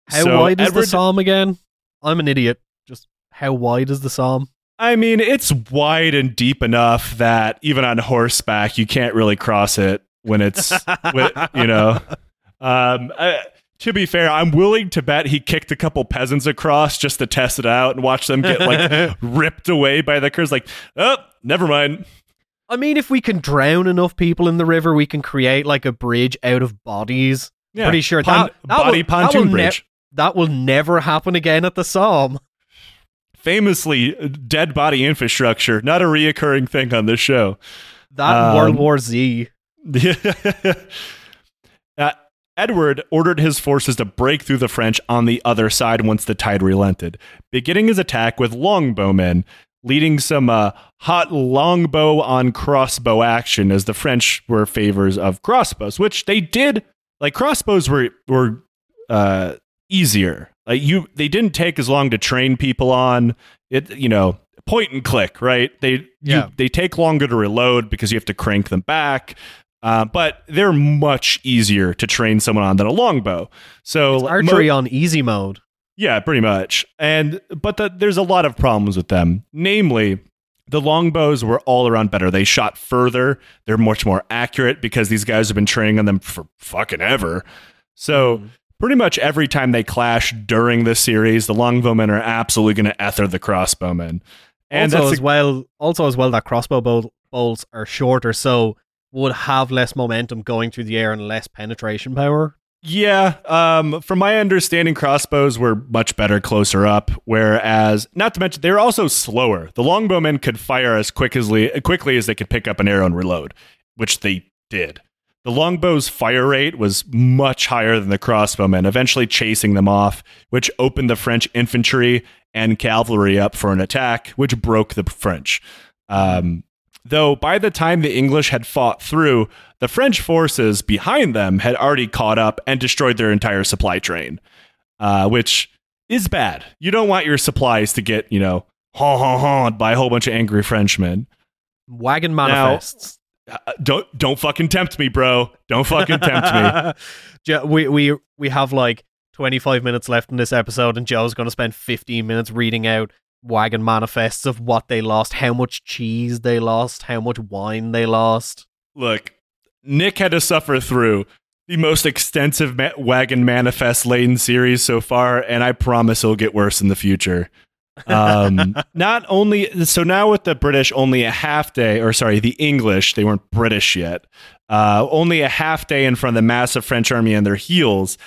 S3: How so wide is Edward, the Somme again? I'm an idiot. Just how wide is the Somme?
S2: I mean, it's wide and deep enough that even on horseback, you can't really cross it when it's, you know. Um, I, to be fair, I'm willing to bet he kicked a couple peasants across just to test it out and watch them get like ripped away by the curse. Like, oh, never mind.
S3: I mean, if we can drown enough people in the river, we can create like a bridge out of bodies. Yeah, Pretty sure Pon- that, that
S2: body
S3: will,
S2: pontoon
S3: that will
S2: bridge.
S3: Ne- that will never happen again at the Somme
S2: famously dead body infrastructure, not a reoccurring thing on this show.
S3: That um, World War Z.
S2: uh, Edward ordered his forces to break through the French on the other side once the tide relented, beginning his attack with longbowmen, leading some uh, hot longbow on crossbow action as the French were favors of crossbows, which they did. Like crossbows were were uh, easier like you, they didn't take as long to train people on it. You know, point and click, right? They yeah. You, they take longer to reload because you have to crank them back. Uh, but they're much easier to train someone on than a longbow. So
S3: it's archery mo- on easy mode.
S2: Yeah, pretty much. And but the, there's a lot of problems with them. Namely, the longbows were all around better. They shot further. They're much more accurate because these guys have been training on them for fucking ever. So mm pretty much every time they clash during this series, the longbowmen are absolutely going to ether the crossbowmen.
S3: And also as a- well, also as well that crossbow bol- bolts are shorter, so would have less momentum going through the air and less penetration power.
S2: Yeah, um, from my understanding, crossbows were much better closer up. Whereas, not to mention, they were also slower. The longbowmen could fire as quick as quickly as they could pick up an arrow and reload, which they did. The longbow's fire rate was much higher than the crossbowmen, eventually chasing them off, which opened the French infantry and cavalry up for an attack, which broke the French. Um, though by the time the English had fought through, the French forces behind them had already caught up and destroyed their entire supply train, uh, which is bad. You don't want your supplies to get, you know, ha ha ha by a whole bunch of angry Frenchmen.
S3: Wagon manifests.
S2: Uh, don't don't fucking tempt me, bro. Don't fucking tempt
S3: me. we we we have like 25 minutes left in this episode, and Joe's going to spend 15 minutes reading out wagon manifests of what they lost, how much cheese they lost, how much wine they lost.
S2: Look, Nick had to suffer through the most extensive ma- wagon manifest laden series so far, and I promise it'll get worse in the future um, not only so now with the British only a half day, or sorry, the English they weren't British yet. Uh, only a half day in front of the massive French army on their heels.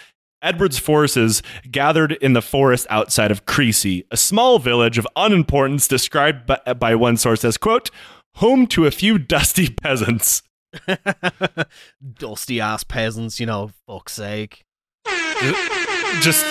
S2: Edward's forces gathered in the forest outside of Crécy, a small village of unimportance described by, by one source as quote home to a few dusty peasants.
S3: dusty ass peasants, you know, fuck's sake.
S2: just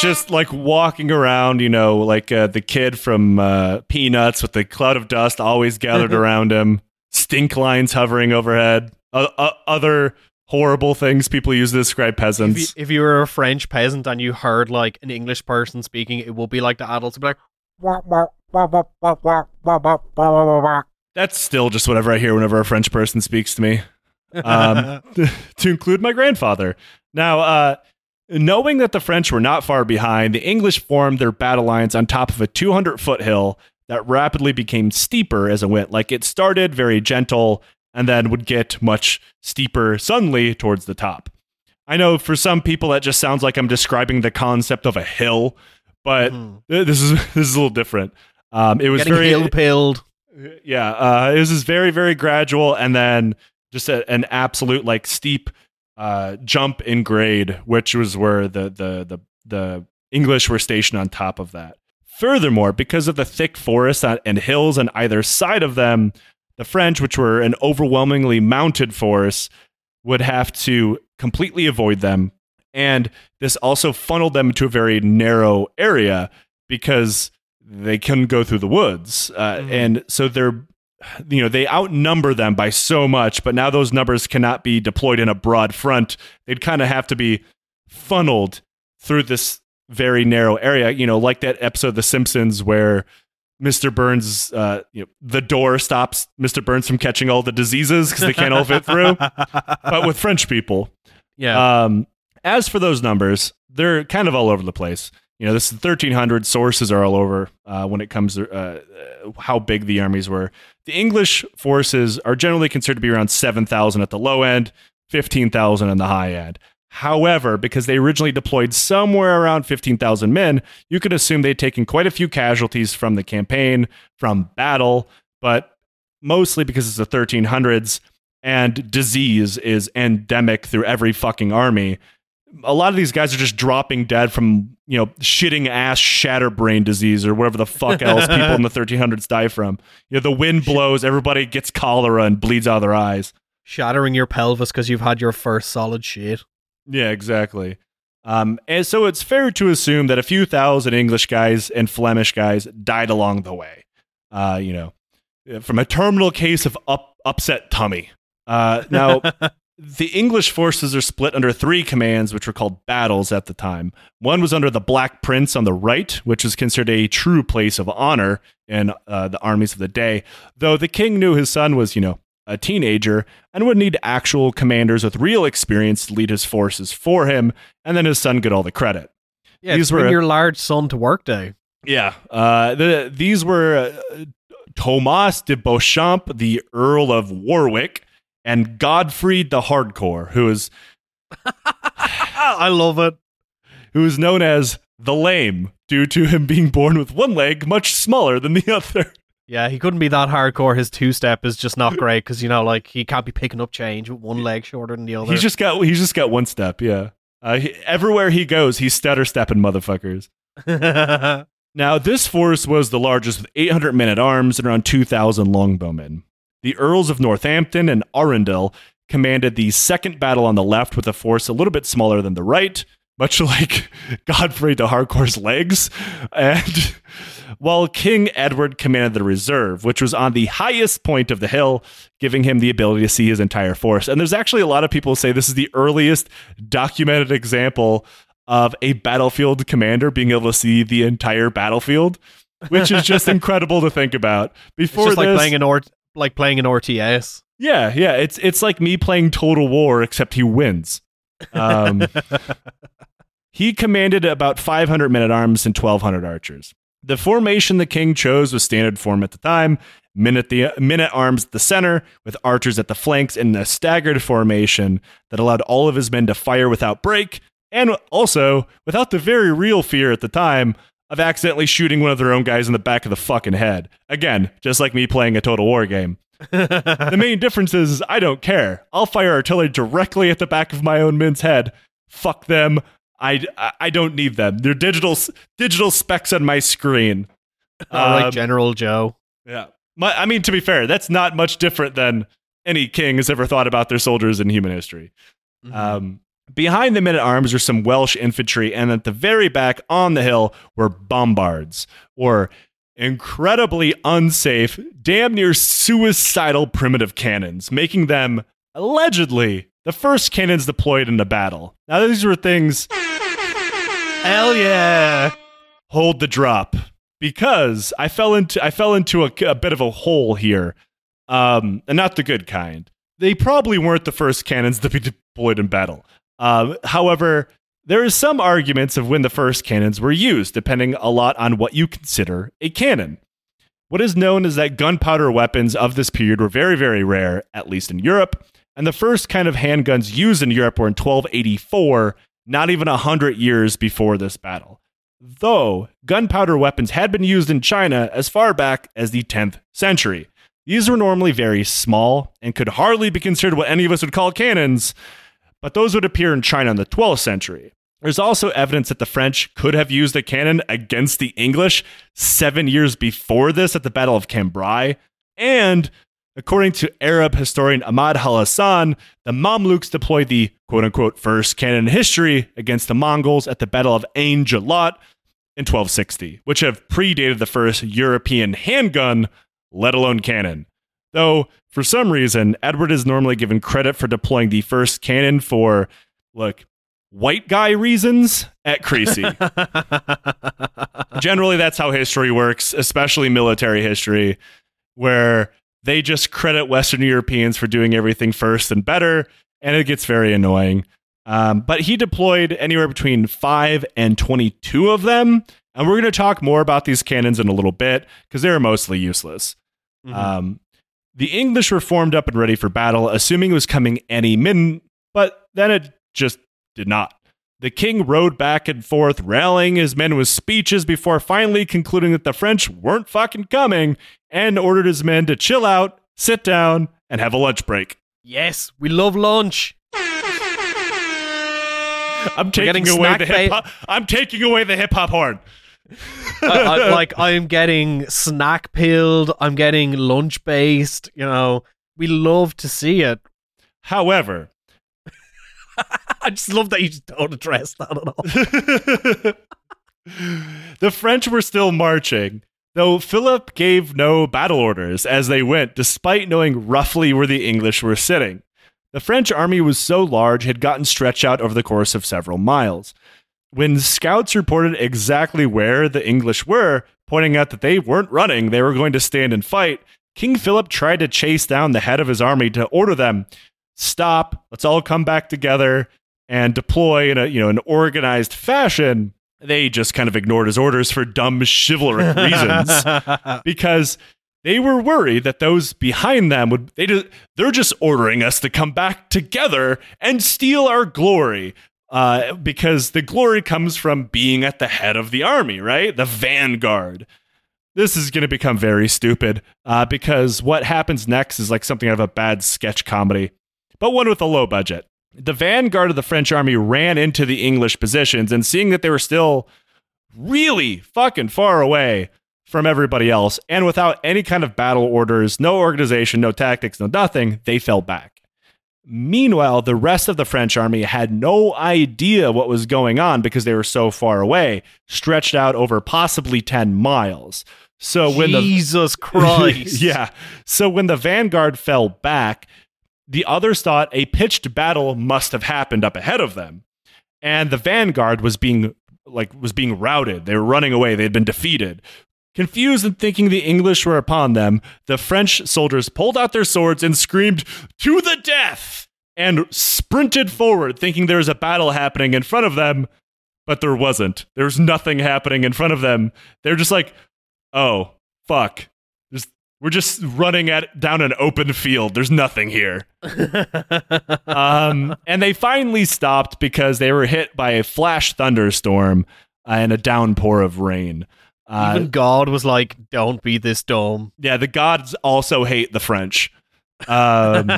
S2: just like walking around, you know, like uh, the kid from uh, Peanuts with the cloud of dust always gathered around him, stink lines hovering overhead, uh, uh, other horrible things people use to describe
S3: If you,
S2: peasants.
S3: if you were a French peasant and you heard like an English person speaking, it would be like the adults would be like,
S2: That's still just whatever I hear whenever a French person speaks to me. Um, to include my grandfather. Now, uh, knowing that the French were not far behind, the English formed their battle lines on top of a 200 foot hill that rapidly became steeper as it went. Like it started very gentle and then would get much steeper suddenly towards the top. I know for some people that just sounds like I'm describing the concept of a hill, but
S3: Mhm.
S2: this is this is a little different. Um, it was
S3: getting
S2: very
S3: hill pilled.
S2: yeah, uh, it was just very, very gradual, and then just a, an absolute like steep uh, jump in grade, which was where the the the the English were stationed on top of that. Furthermore, because of the thick forests and hills on either side of them, the French, which were an overwhelmingly mounted force, would have to completely avoid them, and this also funneled them into a very narrow area because they couldn't go through the woods, uh,
S3: Mhm.
S2: and so they're you know they outnumber them by so much but now those numbers cannot be deployed in a broad front they'd kind of have to be funneled through this very narrow area you know like that episode of the simpsons where mr burns uh, you know, the door stops mr burns from catching all the diseases because they can't all fit through but with french people
S3: yeah.
S2: um, as for those numbers, they're kind of all over the place. You know, this is 1300. Sources are all over uh, when it comes to uh, how big the armies were. The English forces are generally considered to be around 7,000 at the low end, 15,000 on the high end. However, because they originally deployed somewhere around 15,000 men, you could assume they'd taken quite a few casualties from the campaign, from battle, but mostly because it's the 1300s and disease is endemic through every fucking army. A lot of these guys are just dropping dead from, you know, shitting ass shatterbrain disease or whatever the fuck else people in the 1300s die from. You know, the wind blows, everybody gets cholera and bleeds out of their eyes.
S3: Shattering your pelvis because you've had your first solid shit.
S2: Yeah, exactly. Um, and so it's fair to assume that a few thousand English guys and Flemish guys died along the way. Uh, you know, from a terminal case of up, upset tummy. Uh, now, the English forces are split under three commands, which were called battles at the time. One was under the Black Prince on the right, which was considered a true place of honor in uh, the armies of the day, though the king knew his son was, you know, a teenager and would need actual commanders with real experience to lead his forces for him, and then his son get all the credit.
S3: Yeah,
S2: These
S3: were- your large son to work day.
S2: Yeah, uh, the, these were uh, Thomas de Beauchamp, the Earl of Warwick, and Godfrey the Hardcore, who is
S3: I love it.
S2: who is known as the Lame due to him being born with one leg much smaller than the other.
S3: Yeah, he couldn't be that hardcore. His two step is just not great because you know, like he can't be picking up change with one leg shorter than the other.
S2: He's just got he's just got one step. Yeah, uh, he, everywhere he goes, he's stutter stepping motherfuckers. Now, this force was the largest with 800 men at arms and around 2,000 longbowmen. The Earls of Northampton and Arundel commanded the second battle on the left with a force a little bit smaller than the right, much like Godfrey de Harcourt's legs. And while King Edward commanded the reserve, which was on the highest point of the hill, giving him the ability to see his entire force. And there's actually a lot of people who say this is the earliest documented example of a battlefield commander being able to see the entire battlefield, which is just incredible to think about.
S3: it's
S2: Before
S3: just like
S2: this,
S3: playing an or like playing an RTS.
S2: yeah, yeah, it's it's like me playing Total War, except he wins. Um, he commanded about 500 men at arms and 1,200 archers. The formation the king chose was standard form at the time: men at the men at arms at the center, with archers at the flanks in a staggered formation that allowed all of his men to fire without break, and also without the very real fear at the time of accidentally shooting one of their own guys in the back of the fucking head. Again, just like me playing a Total War game. The main difference is I don't care. I'll fire artillery directly at the back of my own men's head. Fuck them. I, I, don't need them. They're digital digital specs on my screen.
S3: Right,
S2: Um,
S3: General Joe.
S2: yeah. My, I mean, to be fair, that's not much different than any king has ever thought about their soldiers in human history.
S3: Mhm.
S2: Um, Behind the men at arms were some Welsh infantry, and at the very back on the hill were bombards, or incredibly unsafe, damn near suicidal primitive cannons, making them allegedly the first cannons deployed in a battle. Now, these were things.
S3: Hell yeah!
S2: Hold the drop because I fell into I fell into a, a bit of a hole here, um, and not the good kind. They probably weren't the first cannons to be deployed in battle. Uh, however, there is some arguments of when the first cannons were used, depending a lot on what you consider a cannon. What is known is that gunpowder weapons of this period were very, very rare, at least in Europe, and the first kind of handguns used in Europe were in 1284, not even 100 years before this battle. Though gunpowder weapons had been used in China as far back as the 10th century. These were normally very small and could hardly be considered what any of us would call cannons, but those would appear in China in the 12th century. There's also evidence that the French could have used a cannon against the English seven years before this at the Battle of Cambrai. And according to Arab historian Ahmad al Hassan, the Mamluks deployed the quote unquote first cannon in history against the Mongols at the Battle of Ain Jalut in 1260, which have predated the first European handgun, let alone cannon. Though, for some reason, Edward is normally given credit for deploying the first cannon for, look, white guy reasons at Crécy. Generally, that's how history works, especially military history, where they just credit Western Europeans for doing everything first and better, and it gets very annoying. Um, but he deployed anywhere between 5 and 22 of them, and we're going to talk more about these cannons in a little bit because they're mostly useless.
S3: Mhm.
S2: Um, the English were formed up and ready for battle, assuming it was coming any minute, but then it just did not. The king rode back and forth, rallying his men with speeches before finally concluding that the French weren't fucking coming and ordered his men to chill out, sit down, and have a lunch break.
S3: yes, we love lunch.
S2: I'm taking away the hip hop. I'm taking away the hip hop horn.
S3: I, I, like I'm getting snack peeled, I'm getting lunch based. You know, we love to see it.
S2: However,
S3: I just love that you just don't address that at all.
S2: the French were still marching, though Philip gave no battle orders as they went, despite knowing roughly where the English were sitting. The French army was so large it had gotten stretched out over the course of several miles. When scouts reported exactly where the English were, pointing out that they weren't running, they were going to stand and fight, King Philip tried to chase down the head of his army to order them stop, let's all come back together and deploy in a you know an organized fashion. They just kind of ignored his orders for dumb chivalric reasons because they were worried that those behind them would they just, they're just ordering us to come back together and steal our glory uh, because the glory comes from being at the head of the army right the vanguard this is going to become very stupid uh, because what happens next is like something out of a bad sketch comedy but one with a low budget the vanguard of the french army ran into the english positions and seeing that they were still really fucking far away from everybody else. And without any kind of battle orders, no organization, no tactics, no nothing, they fell back. Meanwhile, the rest of the French army had no idea what was going on because they were so far away, stretched out over possibly 10 miles. So when the
S3: Jesus Christ.
S2: yeah. So when the vanguard fell back, the others thought a pitched battle must have happened up ahead of them. And the vanguard was being like was being routed. They were running away. They had been defeated. Confused and thinking the English were upon them, the French soldiers pulled out their swords and screamed, To the death! and sprinted forward, thinking there was a battle happening in front of them, but there wasn't. There was nothing happening in front of them. They're just like, Oh, fuck. There's, we're just running at down an open field. There's nothing here. Um, and they finally stopped because they were hit by a flash thunderstorm and a downpour of rain. Uh,
S3: Even God was like, "Don't be this dumb."
S2: yeah, the gods also hate the French. Um,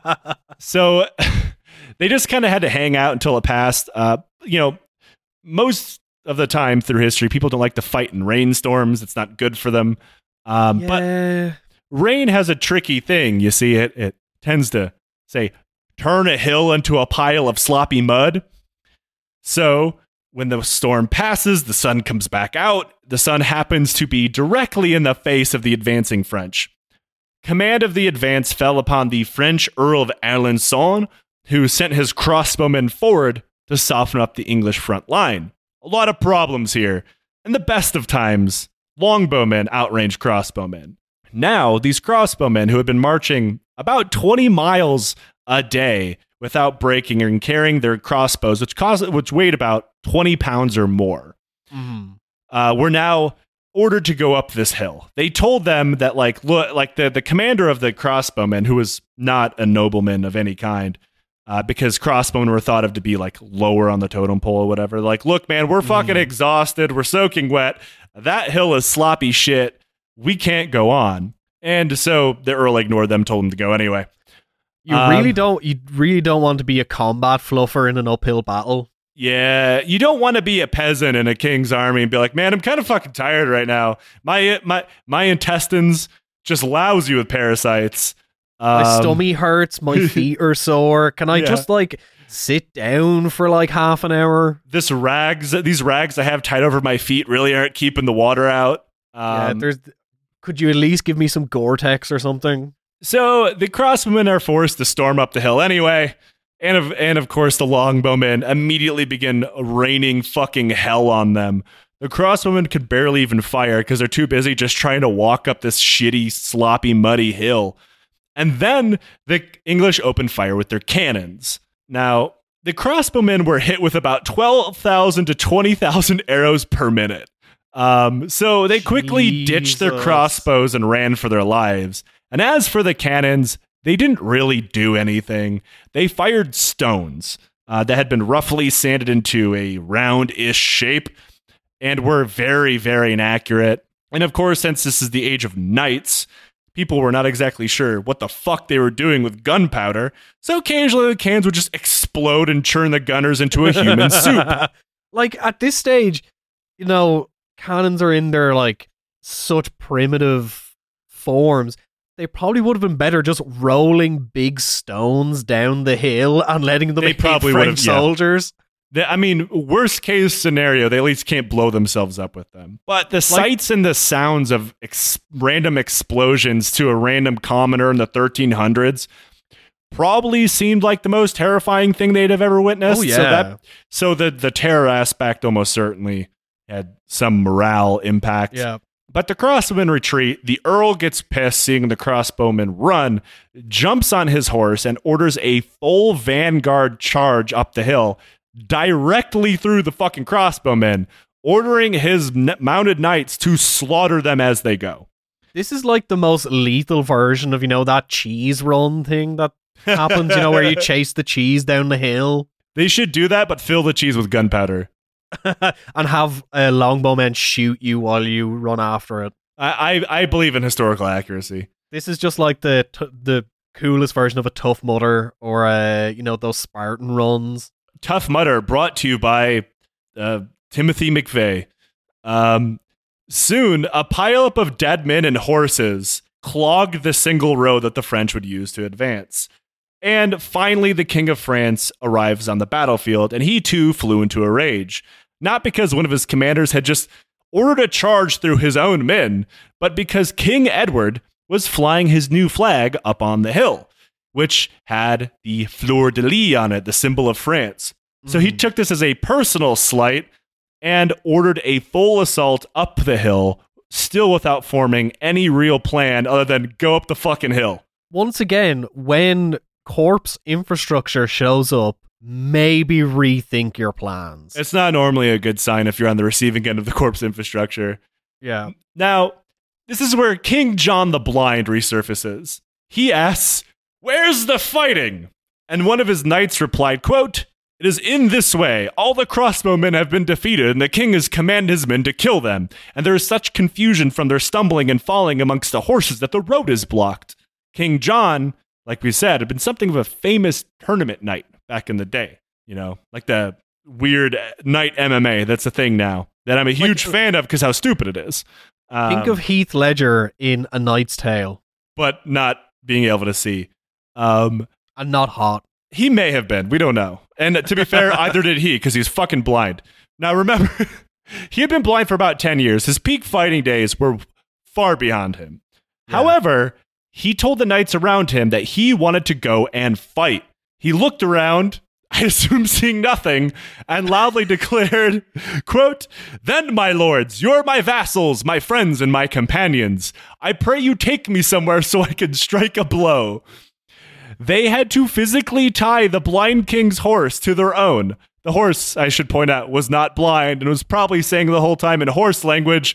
S2: so they just kind of had to hang out until it passed. Uh, you know, most of the time through history, people don't like to fight in rainstorms. It's not good for them. Um, But rain has a tricky thing. You see, it it tends to say turn a hill into a pile of sloppy mud. So when the storm passes, the sun comes back out. The sun happens to be directly in the face of the advancing French. Command of the advance fell upon the French Earl of Alençon, who sent his crossbowmen forward to soften up the English front line. A lot of problems here. And the best of times, longbowmen outrange crossbowmen. Now, these crossbowmen who had been marching about 20 miles a day without breaking and carrying their crossbows, which cost, which weighed about 20 pounds or more,
S3: Mhm.
S2: uh, were now ordered to go up this hill. They told them that like look like the, the commander of the crossbowmen, who was not a nobleman of any kind, uh, because crossbowmen were thought of to be like lower on the totem pole or whatever. Like, look, man, we're fucking
S3: Mhm.
S2: exhausted. We're soaking wet. That hill is sloppy shit. We can't go on. And so the Earl ignored them, told them to go anyway.
S3: You
S2: Um,
S3: really don't. You really don't want to be a combat fluffer in an uphill battle.
S2: Yeah, you don't want to be a peasant in a king's army and be like, "Man, I'm kind of fucking tired right now. My my my intestines just lousy with parasites.
S3: My
S2: Um,
S3: stomach hurts. My feet are sore. Can I
S2: Yeah.
S3: just like sit down for like half an hour?
S2: This rags, these rags I have tied over my feet, really aren't keeping the water out.
S3: yeah,
S2: Um,
S3: there's. Could you at least give me some Gore-Tex or something?
S2: So the crossmen are forced to storm up the hill anyway. And of and of course the longbowmen immediately begin raining fucking hell on them. The crossbowmen could barely even fire because they're too busy just trying to walk up this shitty, sloppy, muddy hill. And then the English opened fire with their cannons. Now, the crossbowmen were hit with about 12,000 to 20,000 arrows per minute. Um, so they quickly ditched their crossbows and ran for their lives. And as for the cannons, they didn't really do anything. They fired stones uh, that had been roughly sanded into a round ish shape and were very, very inaccurate. And of course, since this is the age of knights, people were not exactly sure what the fuck they were doing with gunpowder. So occasionally the cans would just explode and churn the gunners into a human soup.
S3: like at this stage, you know, cannons are in their like such primitive forms. They probably would have been better just rolling big stones down the hill and letting them
S2: They
S3: hit
S2: probably would
S3: French
S2: have- yeah.
S3: soldiers.
S2: The- I mean, worst case scenario, they at least can't blow themselves up with them. But the sights and the sounds of ex- random explosions to a random commoner in the 1300s probably seemed like the most terrifying thing they'd have ever witnessed.
S3: Oh yeah,
S2: So, that, so the, the terror aspect almost certainly had some morale impact.
S3: yeah.
S2: But the crossbowmen retreat. The Earl gets pissed seeing the crossbowmen run, jumps on his horse, and orders a full vanguard charge up the hill directly through the fucking crossbowmen, ordering his n- mounted knights to slaughter them as they go.
S3: This is like the most lethal version of you know that cheese run thing that happens. you know where you chase the cheese down the hill
S2: They should do that, but fill the cheese with gunpowder.
S3: and have uh, longbowmen shoot you while you run after it.
S2: I, I, I believe in historical accuracy.
S3: This is just like the t- the coolest version of a tough mudder or uh you know those Spartan runs.
S2: Tough Mudder brought to you by uh, Timothy McVeigh. Um, soon, a pileup of dead men and horses clogged the single road that the French would use to advance. And finally, the King of France arrives on the battlefield, and he too flew into a rage. Not because one of his commanders had just ordered a charge through his own men, but because King Edward was flying his new flag up on the hill, which had the fleur de lis on it, the symbol of France. So he
S3: Mhm.
S2: took this as a personal slight and ordered a full assault up the hill, still without forming any real plan other than go up the fucking hill.
S3: Once again, when corpse infrastructure shows up, maybe rethink your plans.
S2: It's not normally a good sign if you're on the receiving end of the corpse infrastructure.
S3: yeah.
S2: Now, this is where King John the Blind resurfaces. He asks, Where's the fighting? And one of his knights replied, quote, It is in this way. All the crossbowmen have been defeated, and the king has commanded his men to kill them. And there is such confusion from their stumbling and falling amongst the horses that the road is blocked. King John, like we said, had been something of a famous tournament knight back in the day. You know, like the weird night MMA that's a thing now that I'm a huge fan of because how stupid it is.
S3: Think
S2: Um,
S3: of Heath Ledger in A Knight's Tale
S2: but not being able to see. Um,
S3: and not hot.
S2: He may have been. We don't know. And to be fair, either did he because he's fucking blind. Now remember, he had been blind for about 10 years. His peak fighting days were far beyond him.
S3: Yeah.
S2: However, he told the knights around him that he wanted to go and fight. He looked around, I assume seeing nothing, and loudly declared, quote, Then, my lords, you're my vassals, my friends, and my companions. I pray you take me somewhere so I can strike a blow. They had to physically tie the blind king's horse to their own. The horse, I should point out, was not blind and was probably saying the whole time in horse language,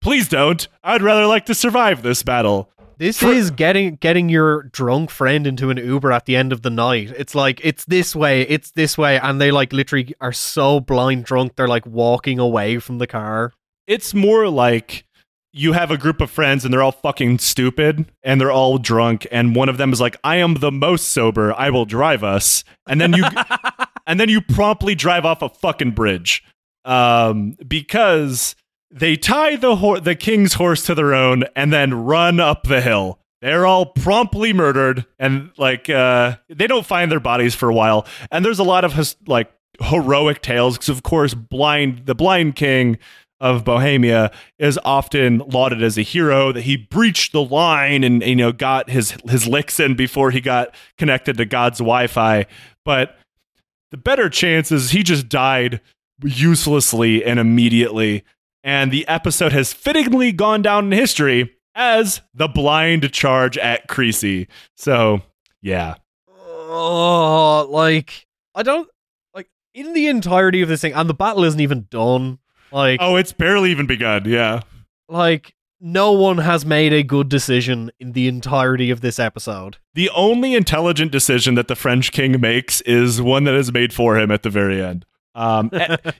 S2: Please don't. I'd rather like to survive this battle.
S3: This
S2: For-
S3: is getting getting your drunk friend into an Uber at the end of the night. It's like it's this way, it's this way, and they like literally are so blind drunk they're like walking away from the car.
S2: It's more like you have a group of friends and they're all fucking stupid and they're all drunk and one of them is like I am the most sober I will drive us and then you and then you promptly drive off a fucking bridge um because they tie the ho- the king's horse to their own and then run up the hill they're all promptly murdered and like uh they don't find their bodies for a while and there's a lot of his, like heroic tales because of course blind the blind king of Bohemia is often lauded as a hero that he breached the line and you know got his his licks in before he got connected to God's Wi-Fi. But the better chance is he just died uselessly and immediately. And the episode has fittingly gone down in history as the blind charge at Crécy. So yeah.
S3: Oh, like I don't like in the entirety of this thing, and the battle isn't even done. Like,
S2: Oh, it's barely even begun. Yeah.
S3: like no one has made a good decision in the entirety of this episode.
S2: The only intelligent decision that the French king makes is one that is made for him at the very end. Um,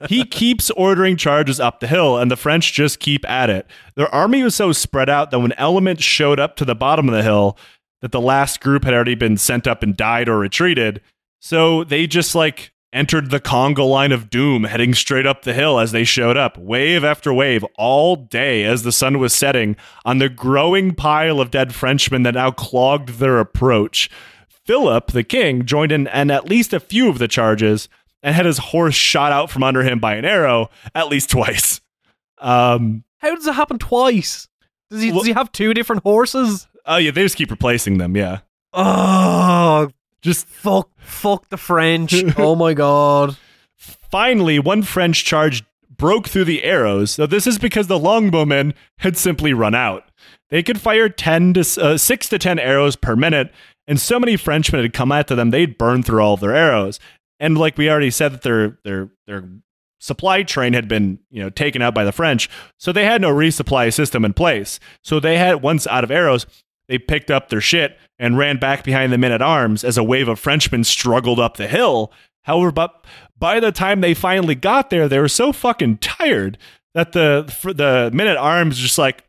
S2: he keeps ordering charges up the hill, and the French just keep at it. Their army was so spread out that when elements showed up to the bottom of the hill, that the last group had already been sent up and died or retreated. So they just like entered the Congo line of doom, heading straight up the hill as they showed up, wave after wave, all day as the sun was setting on the growing pile of dead Frenchmen that now clogged their approach. Philip, the king, joined in and at least a few of the charges and had his horse shot out from under him by an arrow at least twice. Um,
S3: How does it happen twice? Does he,
S2: Well-
S3: does he have two different horses?
S2: oh yeah, they just keep replacing them. Yeah,
S3: Oh,
S2: just
S3: fuck, fuck the French. oh my god.
S2: Finally, one French charge broke through the arrows, though this is because the longbowmen had simply run out. They could fire 10 to uh, 6 to 10 arrows per minute, and so many Frenchmen had come after them, they'd burn through all of their arrows. And like we already said that their their their supply train had been, you know, taken out by the French, so they had no resupply system in place. So they had once out of arrows, they picked up their shit and ran back behind the men at arms as a wave of Frenchmen struggled up the hill. However, but by the time they finally got there, they were so fucking tired that the the men at arms just like,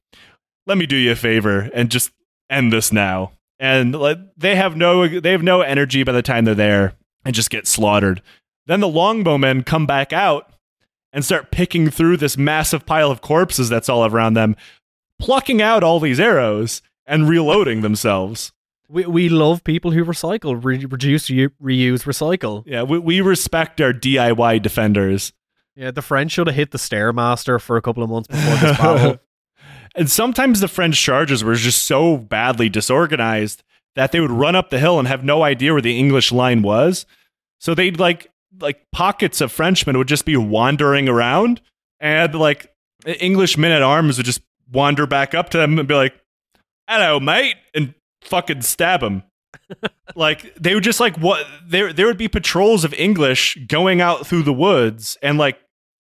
S2: let me do you a favor and just end this now. And like, they have no they have no energy by the time they're there and just get slaughtered. Then the longbowmen come back out and start picking through this massive pile of corpses that's all around them, plucking out all these arrows and reloading themselves.
S3: We, we love people who recycle, re- reduce, re- reuse, recycle.
S2: Yeah, we, we respect our DIY defenders.
S3: Yeah, the French should have hit the Stairmaster for a couple of months before this battle.
S2: And sometimes the French charges were just so badly disorganized that they would run up the hill and have no idea where the English line was. So they'd like like pockets of Frenchmen would just be wandering around and like English men at arms would just wander back up to them and be like, "Hello, mate," and fucking stab them. like they would just like what there there would be patrols of English going out through the woods and like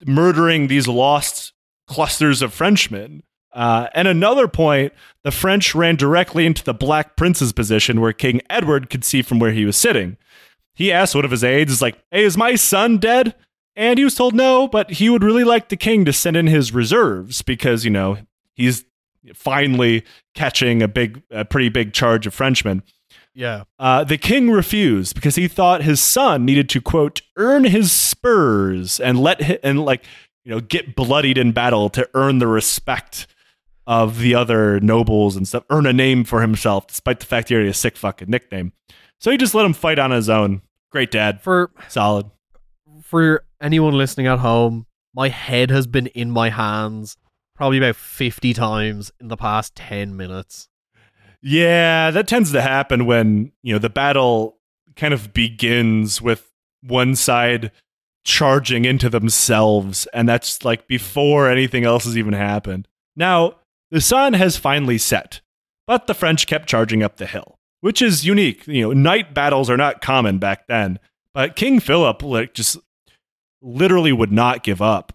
S2: murdering these lost clusters of Frenchmen. Uh, and another point, the French ran directly into the Black Prince's position where King Edward could see from where he was sitting. He asked one of his aides, "Is like, Hey, is my son dead? And he was told no, but he would really like the king to send in his reserves because, you know, he's finally catching a big, a pretty big charge of Frenchmen.
S3: yeah.
S2: Uh, the king refused because he thought his son needed to quote earn his spurs and let hi- and like you know get bloodied in battle to earn the respect of the other nobles and stuff, earn a name for himself, despite the fact he already had a sick fucking nickname. So he just let him fight on his own. Great dad.
S3: For
S2: Solid.
S3: for anyone listening at home, my head has been in my hands probably about 50 times in the past 10 minutes.
S2: Yeah, that tends to happen when, you know, the battle kind of begins with one side charging into themselves, and that's like before anything else has even happened. Now, the sun has finally set, but the French kept charging up the hill, which is unique. You know, night battles are not common back then, but King Philip like just literally would not give up.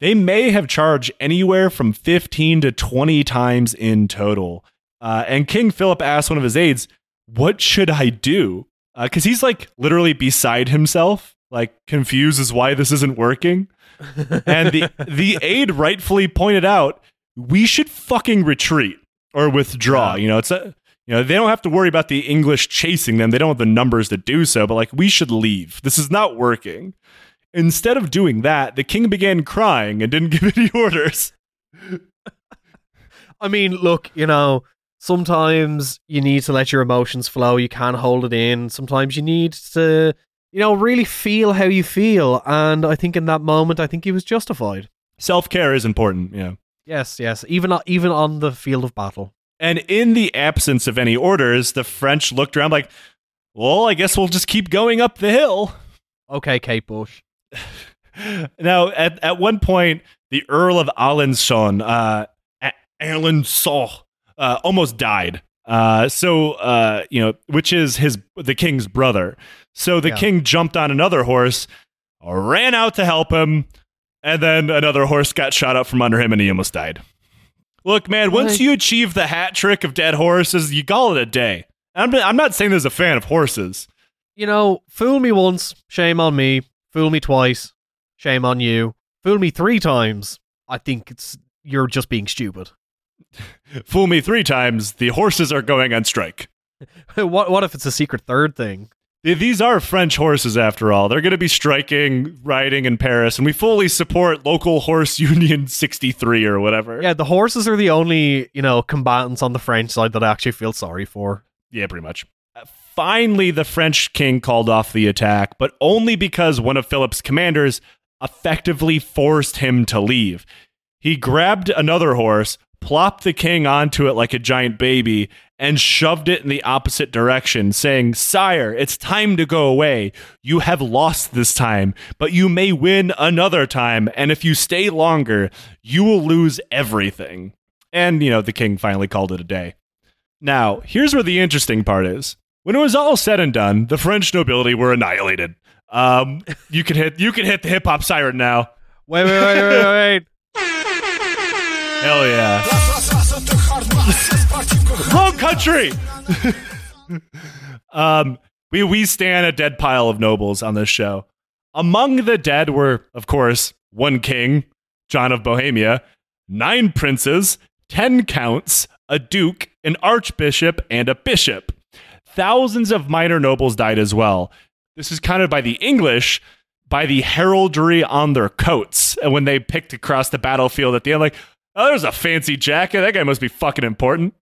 S2: They may have charged anywhere from 15 to 20 times in total. Uh, and King Philip asked one of his aides, What should I do? Because uh, he's like literally beside himself, like confused as why this isn't working. and the, the aide rightfully pointed out, We should fucking retreat or withdraw. You know, it's a. You know, they don't have to worry about the English chasing them. They don't have the numbers to do so, but like, we should leave. This is not working. Instead of doing that, the king began crying and didn't give any orders.
S3: I mean, look, you know, sometimes you need to let your emotions flow. You can't hold it in. Sometimes you need to, you know, really feel how you feel. And I think in that moment, I think he was justified.
S2: Self care is important, yeah.
S3: Yes, yes. Even uh, even on the field of battle.
S2: And in the absence of any orders, the French looked around like, well, I guess we'll just keep going up the hill.
S3: Okay, Kate Bush.
S2: now, at, at one point, the Earl of Alençon, uh, Alençon, uh, almost died. Uh, so, uh, you know, which is his the king's brother. So the
S3: Yeah.
S2: king jumped on another horse, ran out to help him, and then another horse got shot up from under him, and he almost died. Look, man, once
S3: What?
S2: you achieve the hat trick of dead horses, you call it a day. I'm, I'm not saying there's a fan of horses.
S3: You know, fool me once, shame on me. Fool me twice, shame on you. Fool me three times, I think it's you're just being stupid.
S2: Fool me three times, the horses are going on strike.
S3: what what if it's a secret third thing?
S2: Th- These are French horses, after all. They're going to be striking, riding in Paris, and we fully support local horse union 63 or whatever.
S3: Yeah, the horses are the only, you know, combatants on the French side that I actually feel sorry for.
S2: Yeah, pretty much. Uh, Finally, the French king called off the attack, but only because one of Philip's commanders effectively forced him to leave. He grabbed another horse, plopped the king onto it like a giant baby, and shoved it in the opposite direction, saying, Sire, it's time to go away. You have lost this time, but you may win another time, and if you stay longer, you will lose everything. And, you know, the king finally called it a day. Now, here's where the interesting part is. When it was all said and done, the French nobility were annihilated. Um, you can hit you can hit the hip hop siren now.
S3: Wait, wait, wait, wait, wait.
S2: Hell yeah. Wrong country. um, we we stand a dead pile of nobles on this show. Among the dead were, of course, one king, John of Bohemia, nine princes, ten counts, a duke, an archbishop, and a bishop. Thousands of minor nobles died as well. This is counted by the English by the heraldry on their coats. And when they picked across the battlefield at the end, like, oh, there's a fancy jacket. That guy must be fucking important.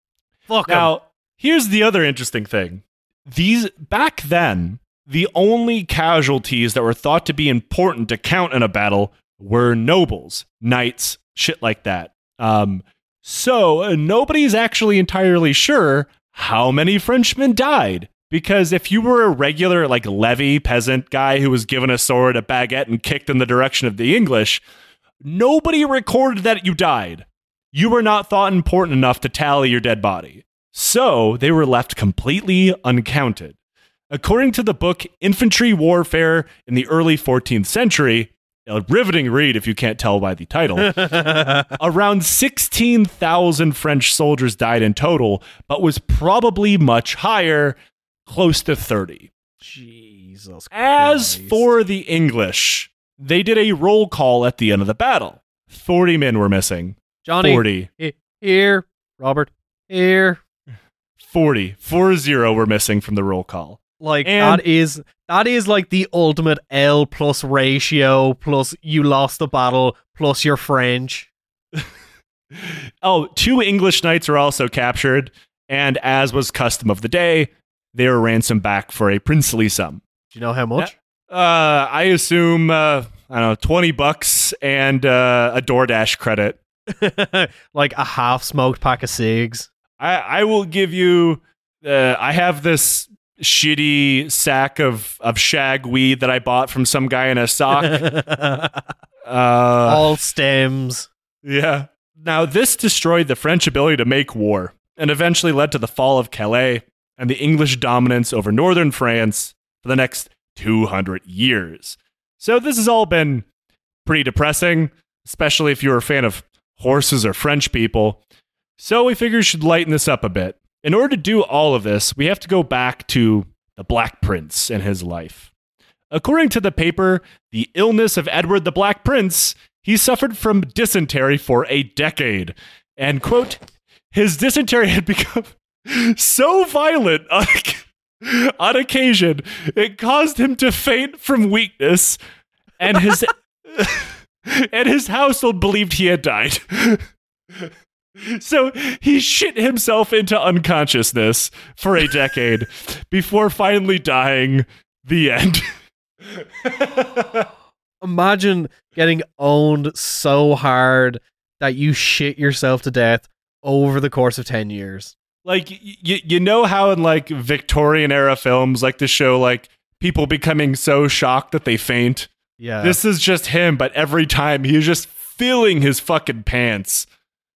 S3: Fuck 'em.
S2: Now, here's the other interesting thing. These back then, the only casualties that were thought to be important to count in a battle were nobles, knights, shit like that. Um, so uh, nobody's actually entirely sure how many Frenchmen died. Because if you were a regular, like levy peasant guy who was given a sword, a baguette, and kicked in the direction of the English, nobody recorded that you died. You were not thought important enough to tally your dead body. So they were left completely uncounted. According to the book Infantry Warfare in the early 14th century, a riveting read if you can't tell by the title, around 16,000 French soldiers died in total, but was probably much higher, close to 30.
S3: Jesus.
S2: As for the English, they did a roll call at the end of the battle. 40 men were missing.
S3: Johnny
S2: 40.
S3: he- here, Robert here.
S2: 40. 40 were missing from the roll call.
S3: Like
S2: And-
S3: that is that is like the ultimate L plus ratio plus you lost the battle plus you're French.
S2: Oh, two English knights were also captured, and as was custom of the day, they were ransomed back for a princely sum.
S3: Do you know how much?
S2: Uh, I assume uh, I don't know, twenty bucks and uh, a DoorDash credit.
S3: like a half smoked pack of cigs.
S2: I I will give you. Uh, I have this shitty sack of of shag weed that I bought from some guy in a sock. uh,
S3: All stems.
S2: yeah. Now this destroyed the French ability to make war, and eventually led to the fall of Calais and the English dominance over northern France for the next 200 years. So this has all been pretty depressing, especially if you're a fan of horses or French people. So we figured we should lighten this up a bit. In order to do all of this, we have to go back to the Black Prince and his life. According to the paper, The Illness of Edward the Black Prince, he suffered from dysentery for a decade. And, quote, his dysentery had become so violent on, on occasion, it caused him to faint from weakness, and his and his household believed he had died. So he shit himself into unconsciousness for a decade before finally dying. The end.
S3: Imagine getting owned so hard that you shit yourself to death over the course of 10 years.
S2: like you you know how in like Victorian era films like to show like people becoming so shocked that they faint.
S3: Yeah.
S2: This is just him, but every time he's just filling his fucking pants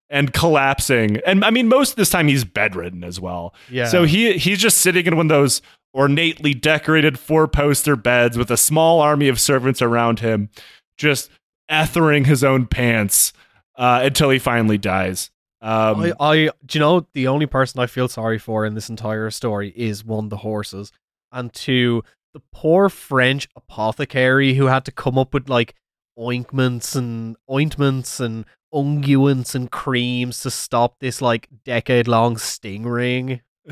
S2: and collapsing. And I mean most of this time he's bedridden as well.
S3: yeah.
S2: So he he's just sitting in one of those ornately decorated four poster beds with a small army of servants around him, just ethering his own pants uh, until he finally dies. Um,
S3: I, I, do you know the only person I feel sorry for in this entire story is one the horses, and two the poor French apothecary who had to come up with like ointments and ointments and unguents and creams to stop this like decade long sting ring.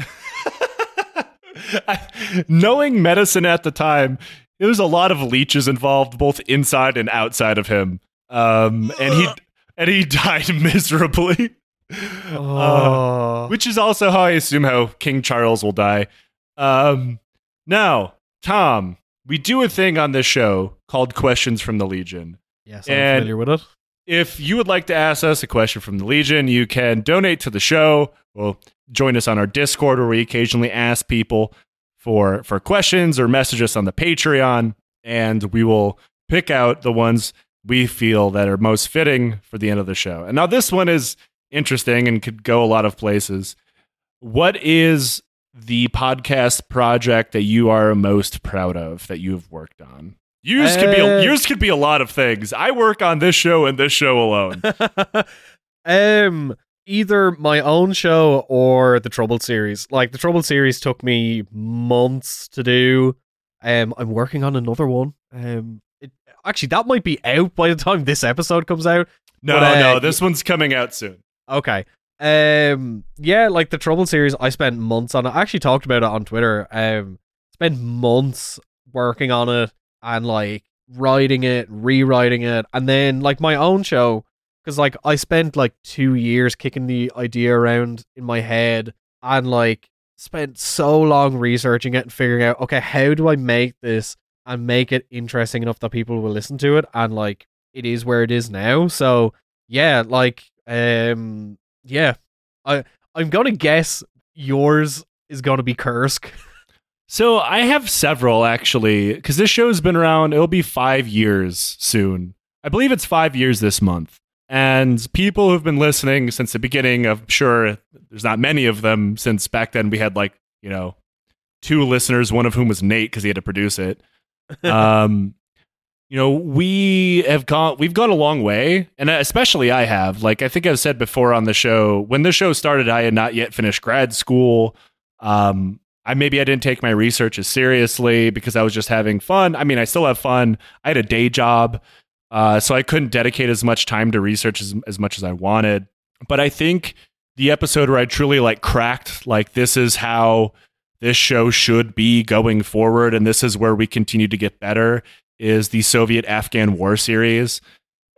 S2: I- Knowing medicine at the time, there was a lot of leeches involved, both inside and outside of him. Um, and he and he died miserably. Uh,
S3: Oh,
S2: which is also how I assume how King Charles will die. Um, now, Tom, we do a thing on this show called Questions from the Legion.
S3: yes, I'm
S2: and-
S3: familiar with it.
S2: If you would like to ask us a question from the Legion, you can donate to the show. Well, join us on our Discord where we occasionally ask people for for questions or message us on the Patreon, and we will pick out the ones we feel that are most fitting for the end of the show. And now this one is interesting and could go a lot of places. What is the podcast project that you are most proud of that you have worked on? Yours could be a,
S3: Uh,
S2: yours could be a lot of things. I work on this show and this show alone.
S3: um either my own show or the troubled series like the troubled series took me months to do um i'm working on another one um it, actually that might be out by the time this episode comes out
S2: No,
S3: But, uh,
S2: no, this one's coming out soon.
S3: okay um yeah like the Trouble series i spent months on it. I actually talked about it on twitter. Um spent months working on it and like writing it rewriting it and then like my own show because like i spent like two years kicking the idea around in my head and like spent so long researching it and figuring out okay how do i make this and make it interesting enough that people will listen to it and like it is where it is now? So yeah like um yeah i i'm gonna guess yours is gonna be kursk
S2: So I have several actually, because this show's been around. It'll be five years soon. I believe it's five years this month. And people who've been listening since the beginning, I'm sure there's not many of them since back then we had like, you know, two listeners, one of whom was Nate because he had to produce it. um, you know, we have gone, we've gone a long way. And especially I have. Like, I think I've said before on the show, when the show started, I had not yet finished grad school. Um, I maybe I didn't take my research as seriously because I was just having fun. I mean, I still have fun. I had a day job, uh, so I couldn't dedicate as much time to research as, as much as I wanted. But I think the episode where I truly like cracked, like this is how this show should be going forward, and this is where we continue to get better, is the Soviet Afghan War series.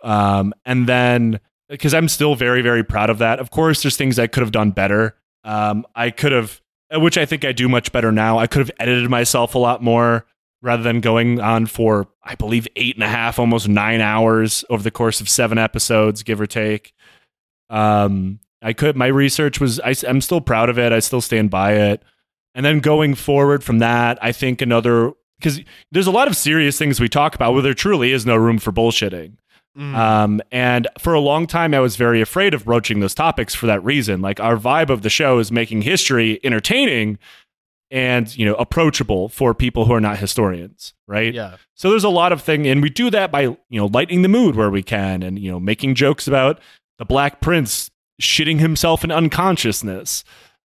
S2: Um, and then because I'm still very very proud of that. Of course, there's things I could have done better. Um, I could have which I think I do much better now. I could have edited myself a lot more. rather than going on for, I believe, eight and a half, almost nine hours over the course of seven episodes, give or take. Um, I could, my research was, I, I'm still proud of it. I still stand by it. And then going forward from that, I think another, because there's a lot of serious things we talk about where there truly is no room for bullshitting.
S3: Mm.
S2: Um, and for a long time, I was very afraid of broaching those topics for that reason. Like our vibe of the show is making history entertaining and you know approachable for people who are not historians, right?
S3: yeah.
S2: So there's a lot of thing, and we do that by you know lightening the mood where we can, and you know making jokes about the Black Prince shitting himself in unconsciousness.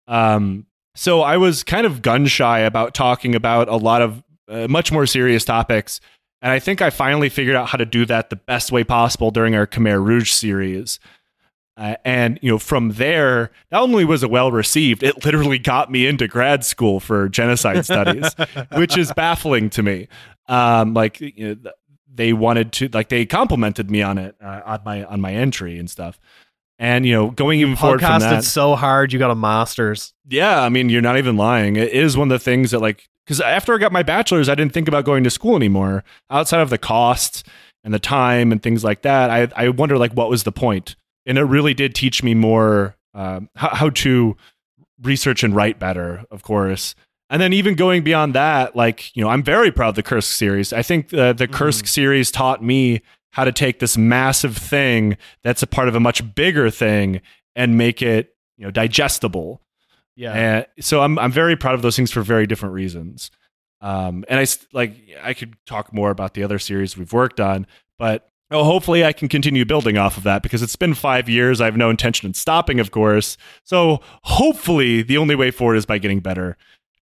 S2: Um, so I was kind of gun shy about talking about a lot of uh, much more serious topics, and I think I finally figured out how to do that the best way possible during our Khmer Rouge series. Uh, and you know, from there, not only was it well received, it literally got me into grad school for genocide studies, which is baffling to me. Um, like you know, they wanted to, like they complimented me on it uh, on my on my entry and stuff. And you know, going even forward from that,
S3: so hard, you got a master's.
S2: yeah, I mean, you're not even lying. It is one of the things that, like, because after I got my bachelor's, I didn't think about going to school anymore. Outside of the cost and the time and things like that, I I wonder like what was the point? And it really did teach me more um, how, how to research and write better, of course. And then even going beyond that, like you know, I'm very proud of the Kursk series. I think uh, the Kursk series taught me how to take this massive thing that's a part of a much bigger thing and make it you know digestible.
S3: Yeah.
S2: And so I'm I'm very proud of those things for very different reasons. Um, and I like I could talk more about the other series we've worked on, but oh, hopefully I can continue building off of that because it's been five years. I have no intention of stopping, of course. So hopefully the only way forward is by getting better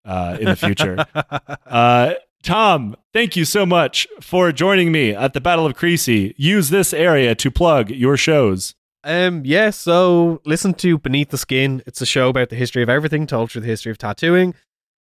S2: uh, in the future. uh, Tom, thank you so much for joining me at the Battle of Crécy. Use this area to plug your shows.
S3: Um, yeah, so listen to Beneath the Skin. It's a show about the history of everything, told through the history of tattooing.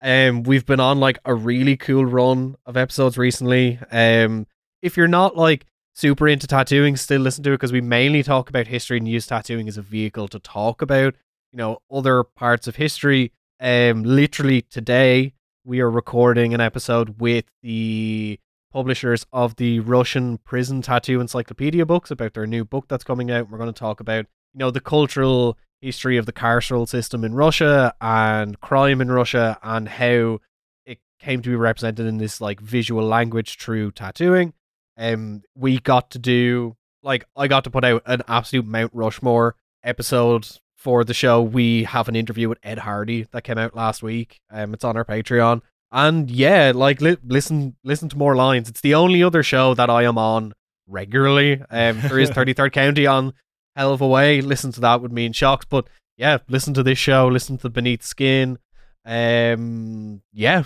S3: Um, we've been on like a really cool run of episodes recently. Um, if you're not like super into tattooing, still listen to it because we mainly talk about history and use tattooing as a vehicle to talk about, you know, other parts of history. Um, literally today we are recording an episode with the publishers of the Russian prison tattoo encyclopedia books about their new book that's coming out. We're going to talk about, you know, the cultural history of the carceral system in Russia and crime in Russia and how it came to be represented in this like visual language through tattooing. Um, we got to do like I got to put out an absolute Mount Rushmore episode for the show. We have an interview with Ed Hardy that came out last week. Um, it's on our Patreon. And yeah, like li- listen, listen to more lines. It's the only other show that I am on regularly. Um, there is Thirty Third County on Hell of a Way. Listen to that with me and Shocks. But yeah, listen to this show. Listen to Beneath Skin. Um, yeah,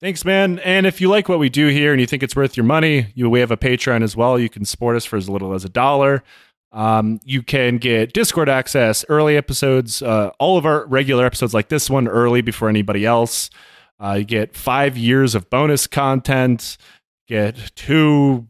S2: Thanks, man. And if you like what we do here and you think it's worth your money, you we have a Patreon as well. You can support us for as little as a dollar. Um, you can get Discord access, early episodes, uh, all of our regular episodes like this one early before anybody else. Uh, you get five years of bonus content, get two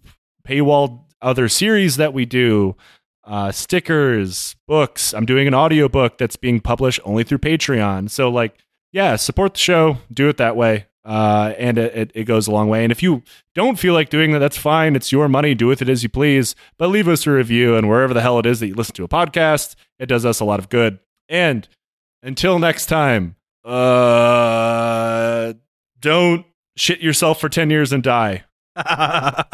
S2: paywall other series that we do, uh, stickers, books. I'm doing an audiobook that's being published only through Patreon. So, like, yeah, support the show, do it that way. Uh, and it, it, it goes a long way. And if you don't feel like doing that, that's fine. It's your money. Do with it as you please. But leave us a review and wherever the hell it is that you listen to a podcast, it does us a lot of good. And until next time, uh, don't shit yourself for 10 years and die.